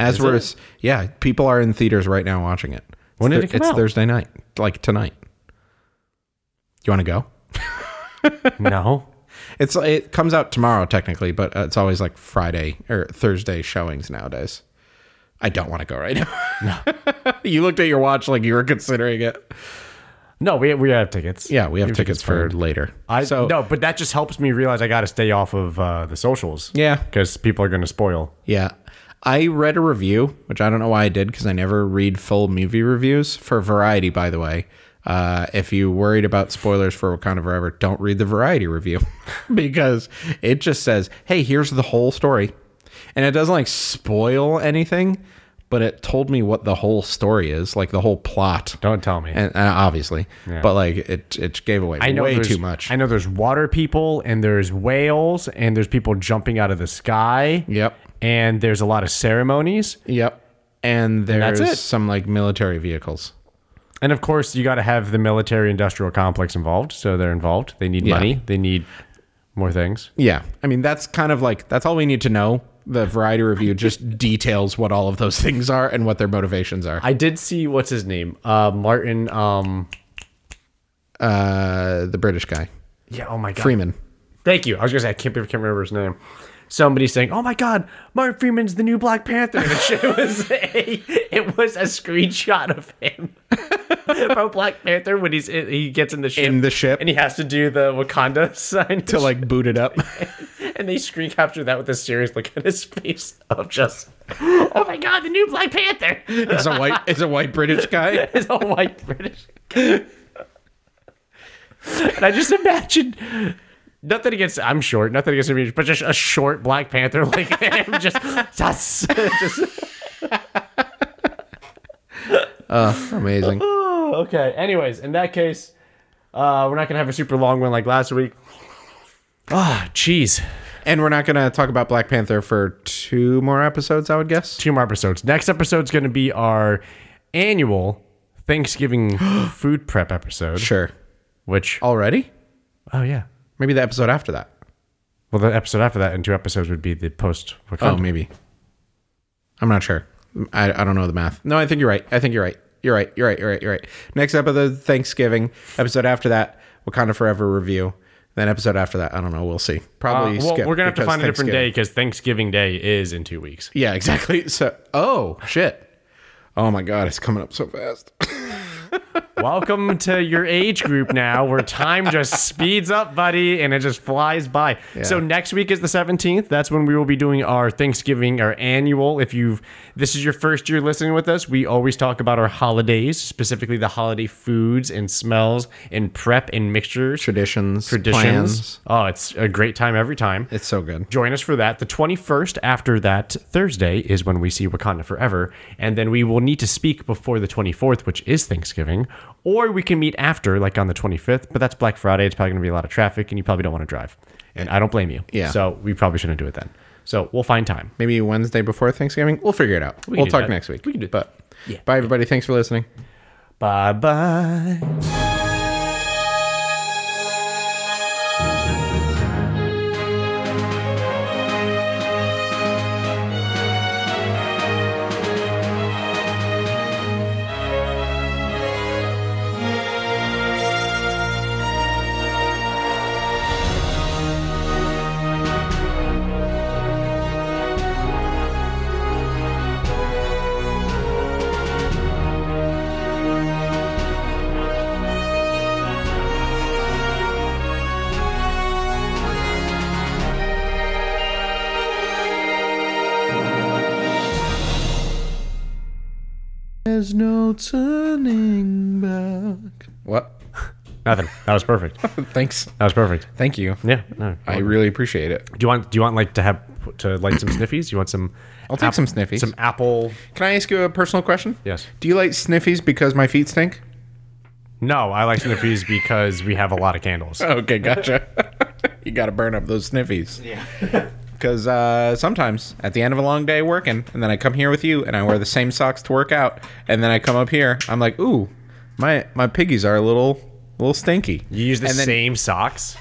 As Is we're it? yeah, people are in theaters right now watching it. When It's did it come It's out? Thursday night, like tonight. You want to go? <laughs> no. It's it comes out tomorrow technically, but uh, it's always like Friday or Thursday showings nowadays. I don't want to go right now. <laughs> no. you looked at your watch like you were considering it. No, we, we have tickets. Yeah, we have have tickets, tickets for for- later. I so no, but that just helps me realize I got to stay off of uh, the socials. Yeah. because people are going to spoil. Yeah. I read a review, which I don't know why I did because I never read full movie reviews for Variety, by the way. Uh, if you worried about spoilers for Wakanda Forever, don't read the Variety review <laughs> because it just says, hey, here's the whole story. And it doesn't like spoil anything, but it told me what the whole story is, like the whole plot. Don't tell me. And uh, obviously, but like it, it gave away I know way too much. I know there's water people and there's whales and there's people jumping out of the sky. Yep. And there's a lot of ceremonies. Yep. And there's that's it. some like military vehicles. And of course, you got to have the military industrial complex involved. So they're involved. They need Yeah. money. They need more things. Yeah. I mean, that's kind of like, that's all we need to know. The variety review just <laughs> details what all of those things are and what their motivations are. I did see what's his name, uh, Martin. Um, Uh, the British guy, yeah. Oh my god. Freeman. Thank you. I was gonna say I can't, I can't remember his name. Somebody saying, "Oh my God, Martin Freeman's the new Black Panther." And it <laughs> was a, it was a screenshot of him <laughs> from Black Panther when he's he gets in the ship In the ship. and he has to do the Wakanda <laughs> sign To like boot it up. and they screen capture that with a serious look at his face of just, "Oh my God, the new Black Panther." it's a white, it's a white British guy. It's a white British. Guy. and I just imagine nothing against I'm short, nothing against him, but just a short Black Panther like <laughs> him, just just, <laughs> just Amazing. oh, <sighs> okay. Anyways, in that case, uh, we're not gonna have a super long one like last week. <sighs> Ah, jeez. And we're not going to talk about Black Panther for two more episodes, I would guess. Two more episodes. Next episode's gonna be our annual Thanksgiving <gasps> food prep episode. Sure. Which Already? oh yeah. Maybe the episode after that. Well, the episode after that and two episodes would be the post. Oh, maybe. I'm not sure. I, I don't know the math. No, I think you're right. I think you're right. You're right. You're right. You're right. You're right. Next episode, Thanksgiving. Episode after that, Wakanda Forever review. Then episode after that, I don't know. We'll see. Probably Uh, well, we're gonna have to find a different day because Thanksgiving Day is in two weeks. Yeah, exactly. <laughs> So, oh shit. Oh my god, it's coming up so fast. <laughs> Welcome to your age group now, where time just speeds up, buddy, and it just flies by. So next week is the seventeenth. That's when we will be doing our Thanksgiving, our annual. If you've this is your first year listening with us, we always talk about our holidays, specifically the holiday foods and smells and prep and mixtures, Traditions, traditions. plans. Oh, it's a great time every time. It's so good. Join us for that. The 21st, after that Thursday, is when we see Wakanda Forever. And then we will need to speak before the 24th, which is Thanksgiving. Or we can meet after, like on the 25th. But that's Black Friday. It's probably going to be a lot of traffic, and you probably don't want to drive. And I don't blame you. Yeah. So we probably shouldn't do it then. So we'll find time. Maybe Wednesday before Thanksgiving. We'll figure it out. We will talk that. next week. We can do that. But Yeah. bye everybody. Thanks for listening. Bye bye. Nothing. That was perfect. <laughs> Thanks. That was perfect. Thank you. Yeah. No. I really appreciate it. Do you want? Do you want like to have to light some sniffies? Do you want some? I'll take some sniffies. Some apple. Can I ask you a personal question? Yes. Do you like sniffies because my feet stink? No, I like sniffies because we have a lot of candles. <laughs> Okay, gotcha. <laughs> you got to burn up those sniffies. Yeah. Because uh, sometimes at the end of a long day working, and then I come here with you, and I wear the same socks to work out, and then I come up here, I'm like, ooh, my my piggies are a little little stinky. You use the And same socks.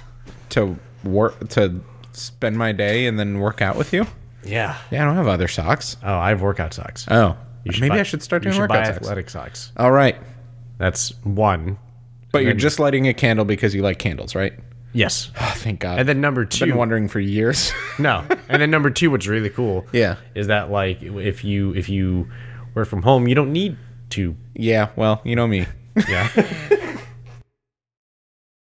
to work to spend my day and then work out with you. Yeah. Yeah, I don't have other socks. Oh, I have workout socks. Oh, maybe buy- I should start doing should buy workout socks. athletic socks. All right, That's one. but you're just lighting a candle because you like candles, right? Yes. <sighs> Oh, thank God. And then number 2 I've been wondering for years. <laughs> No. And then number two, what's really cool. Yeah. Is that like if you if you work from home, you don't need to. yeah, well, you know me. Yeah. <laughs>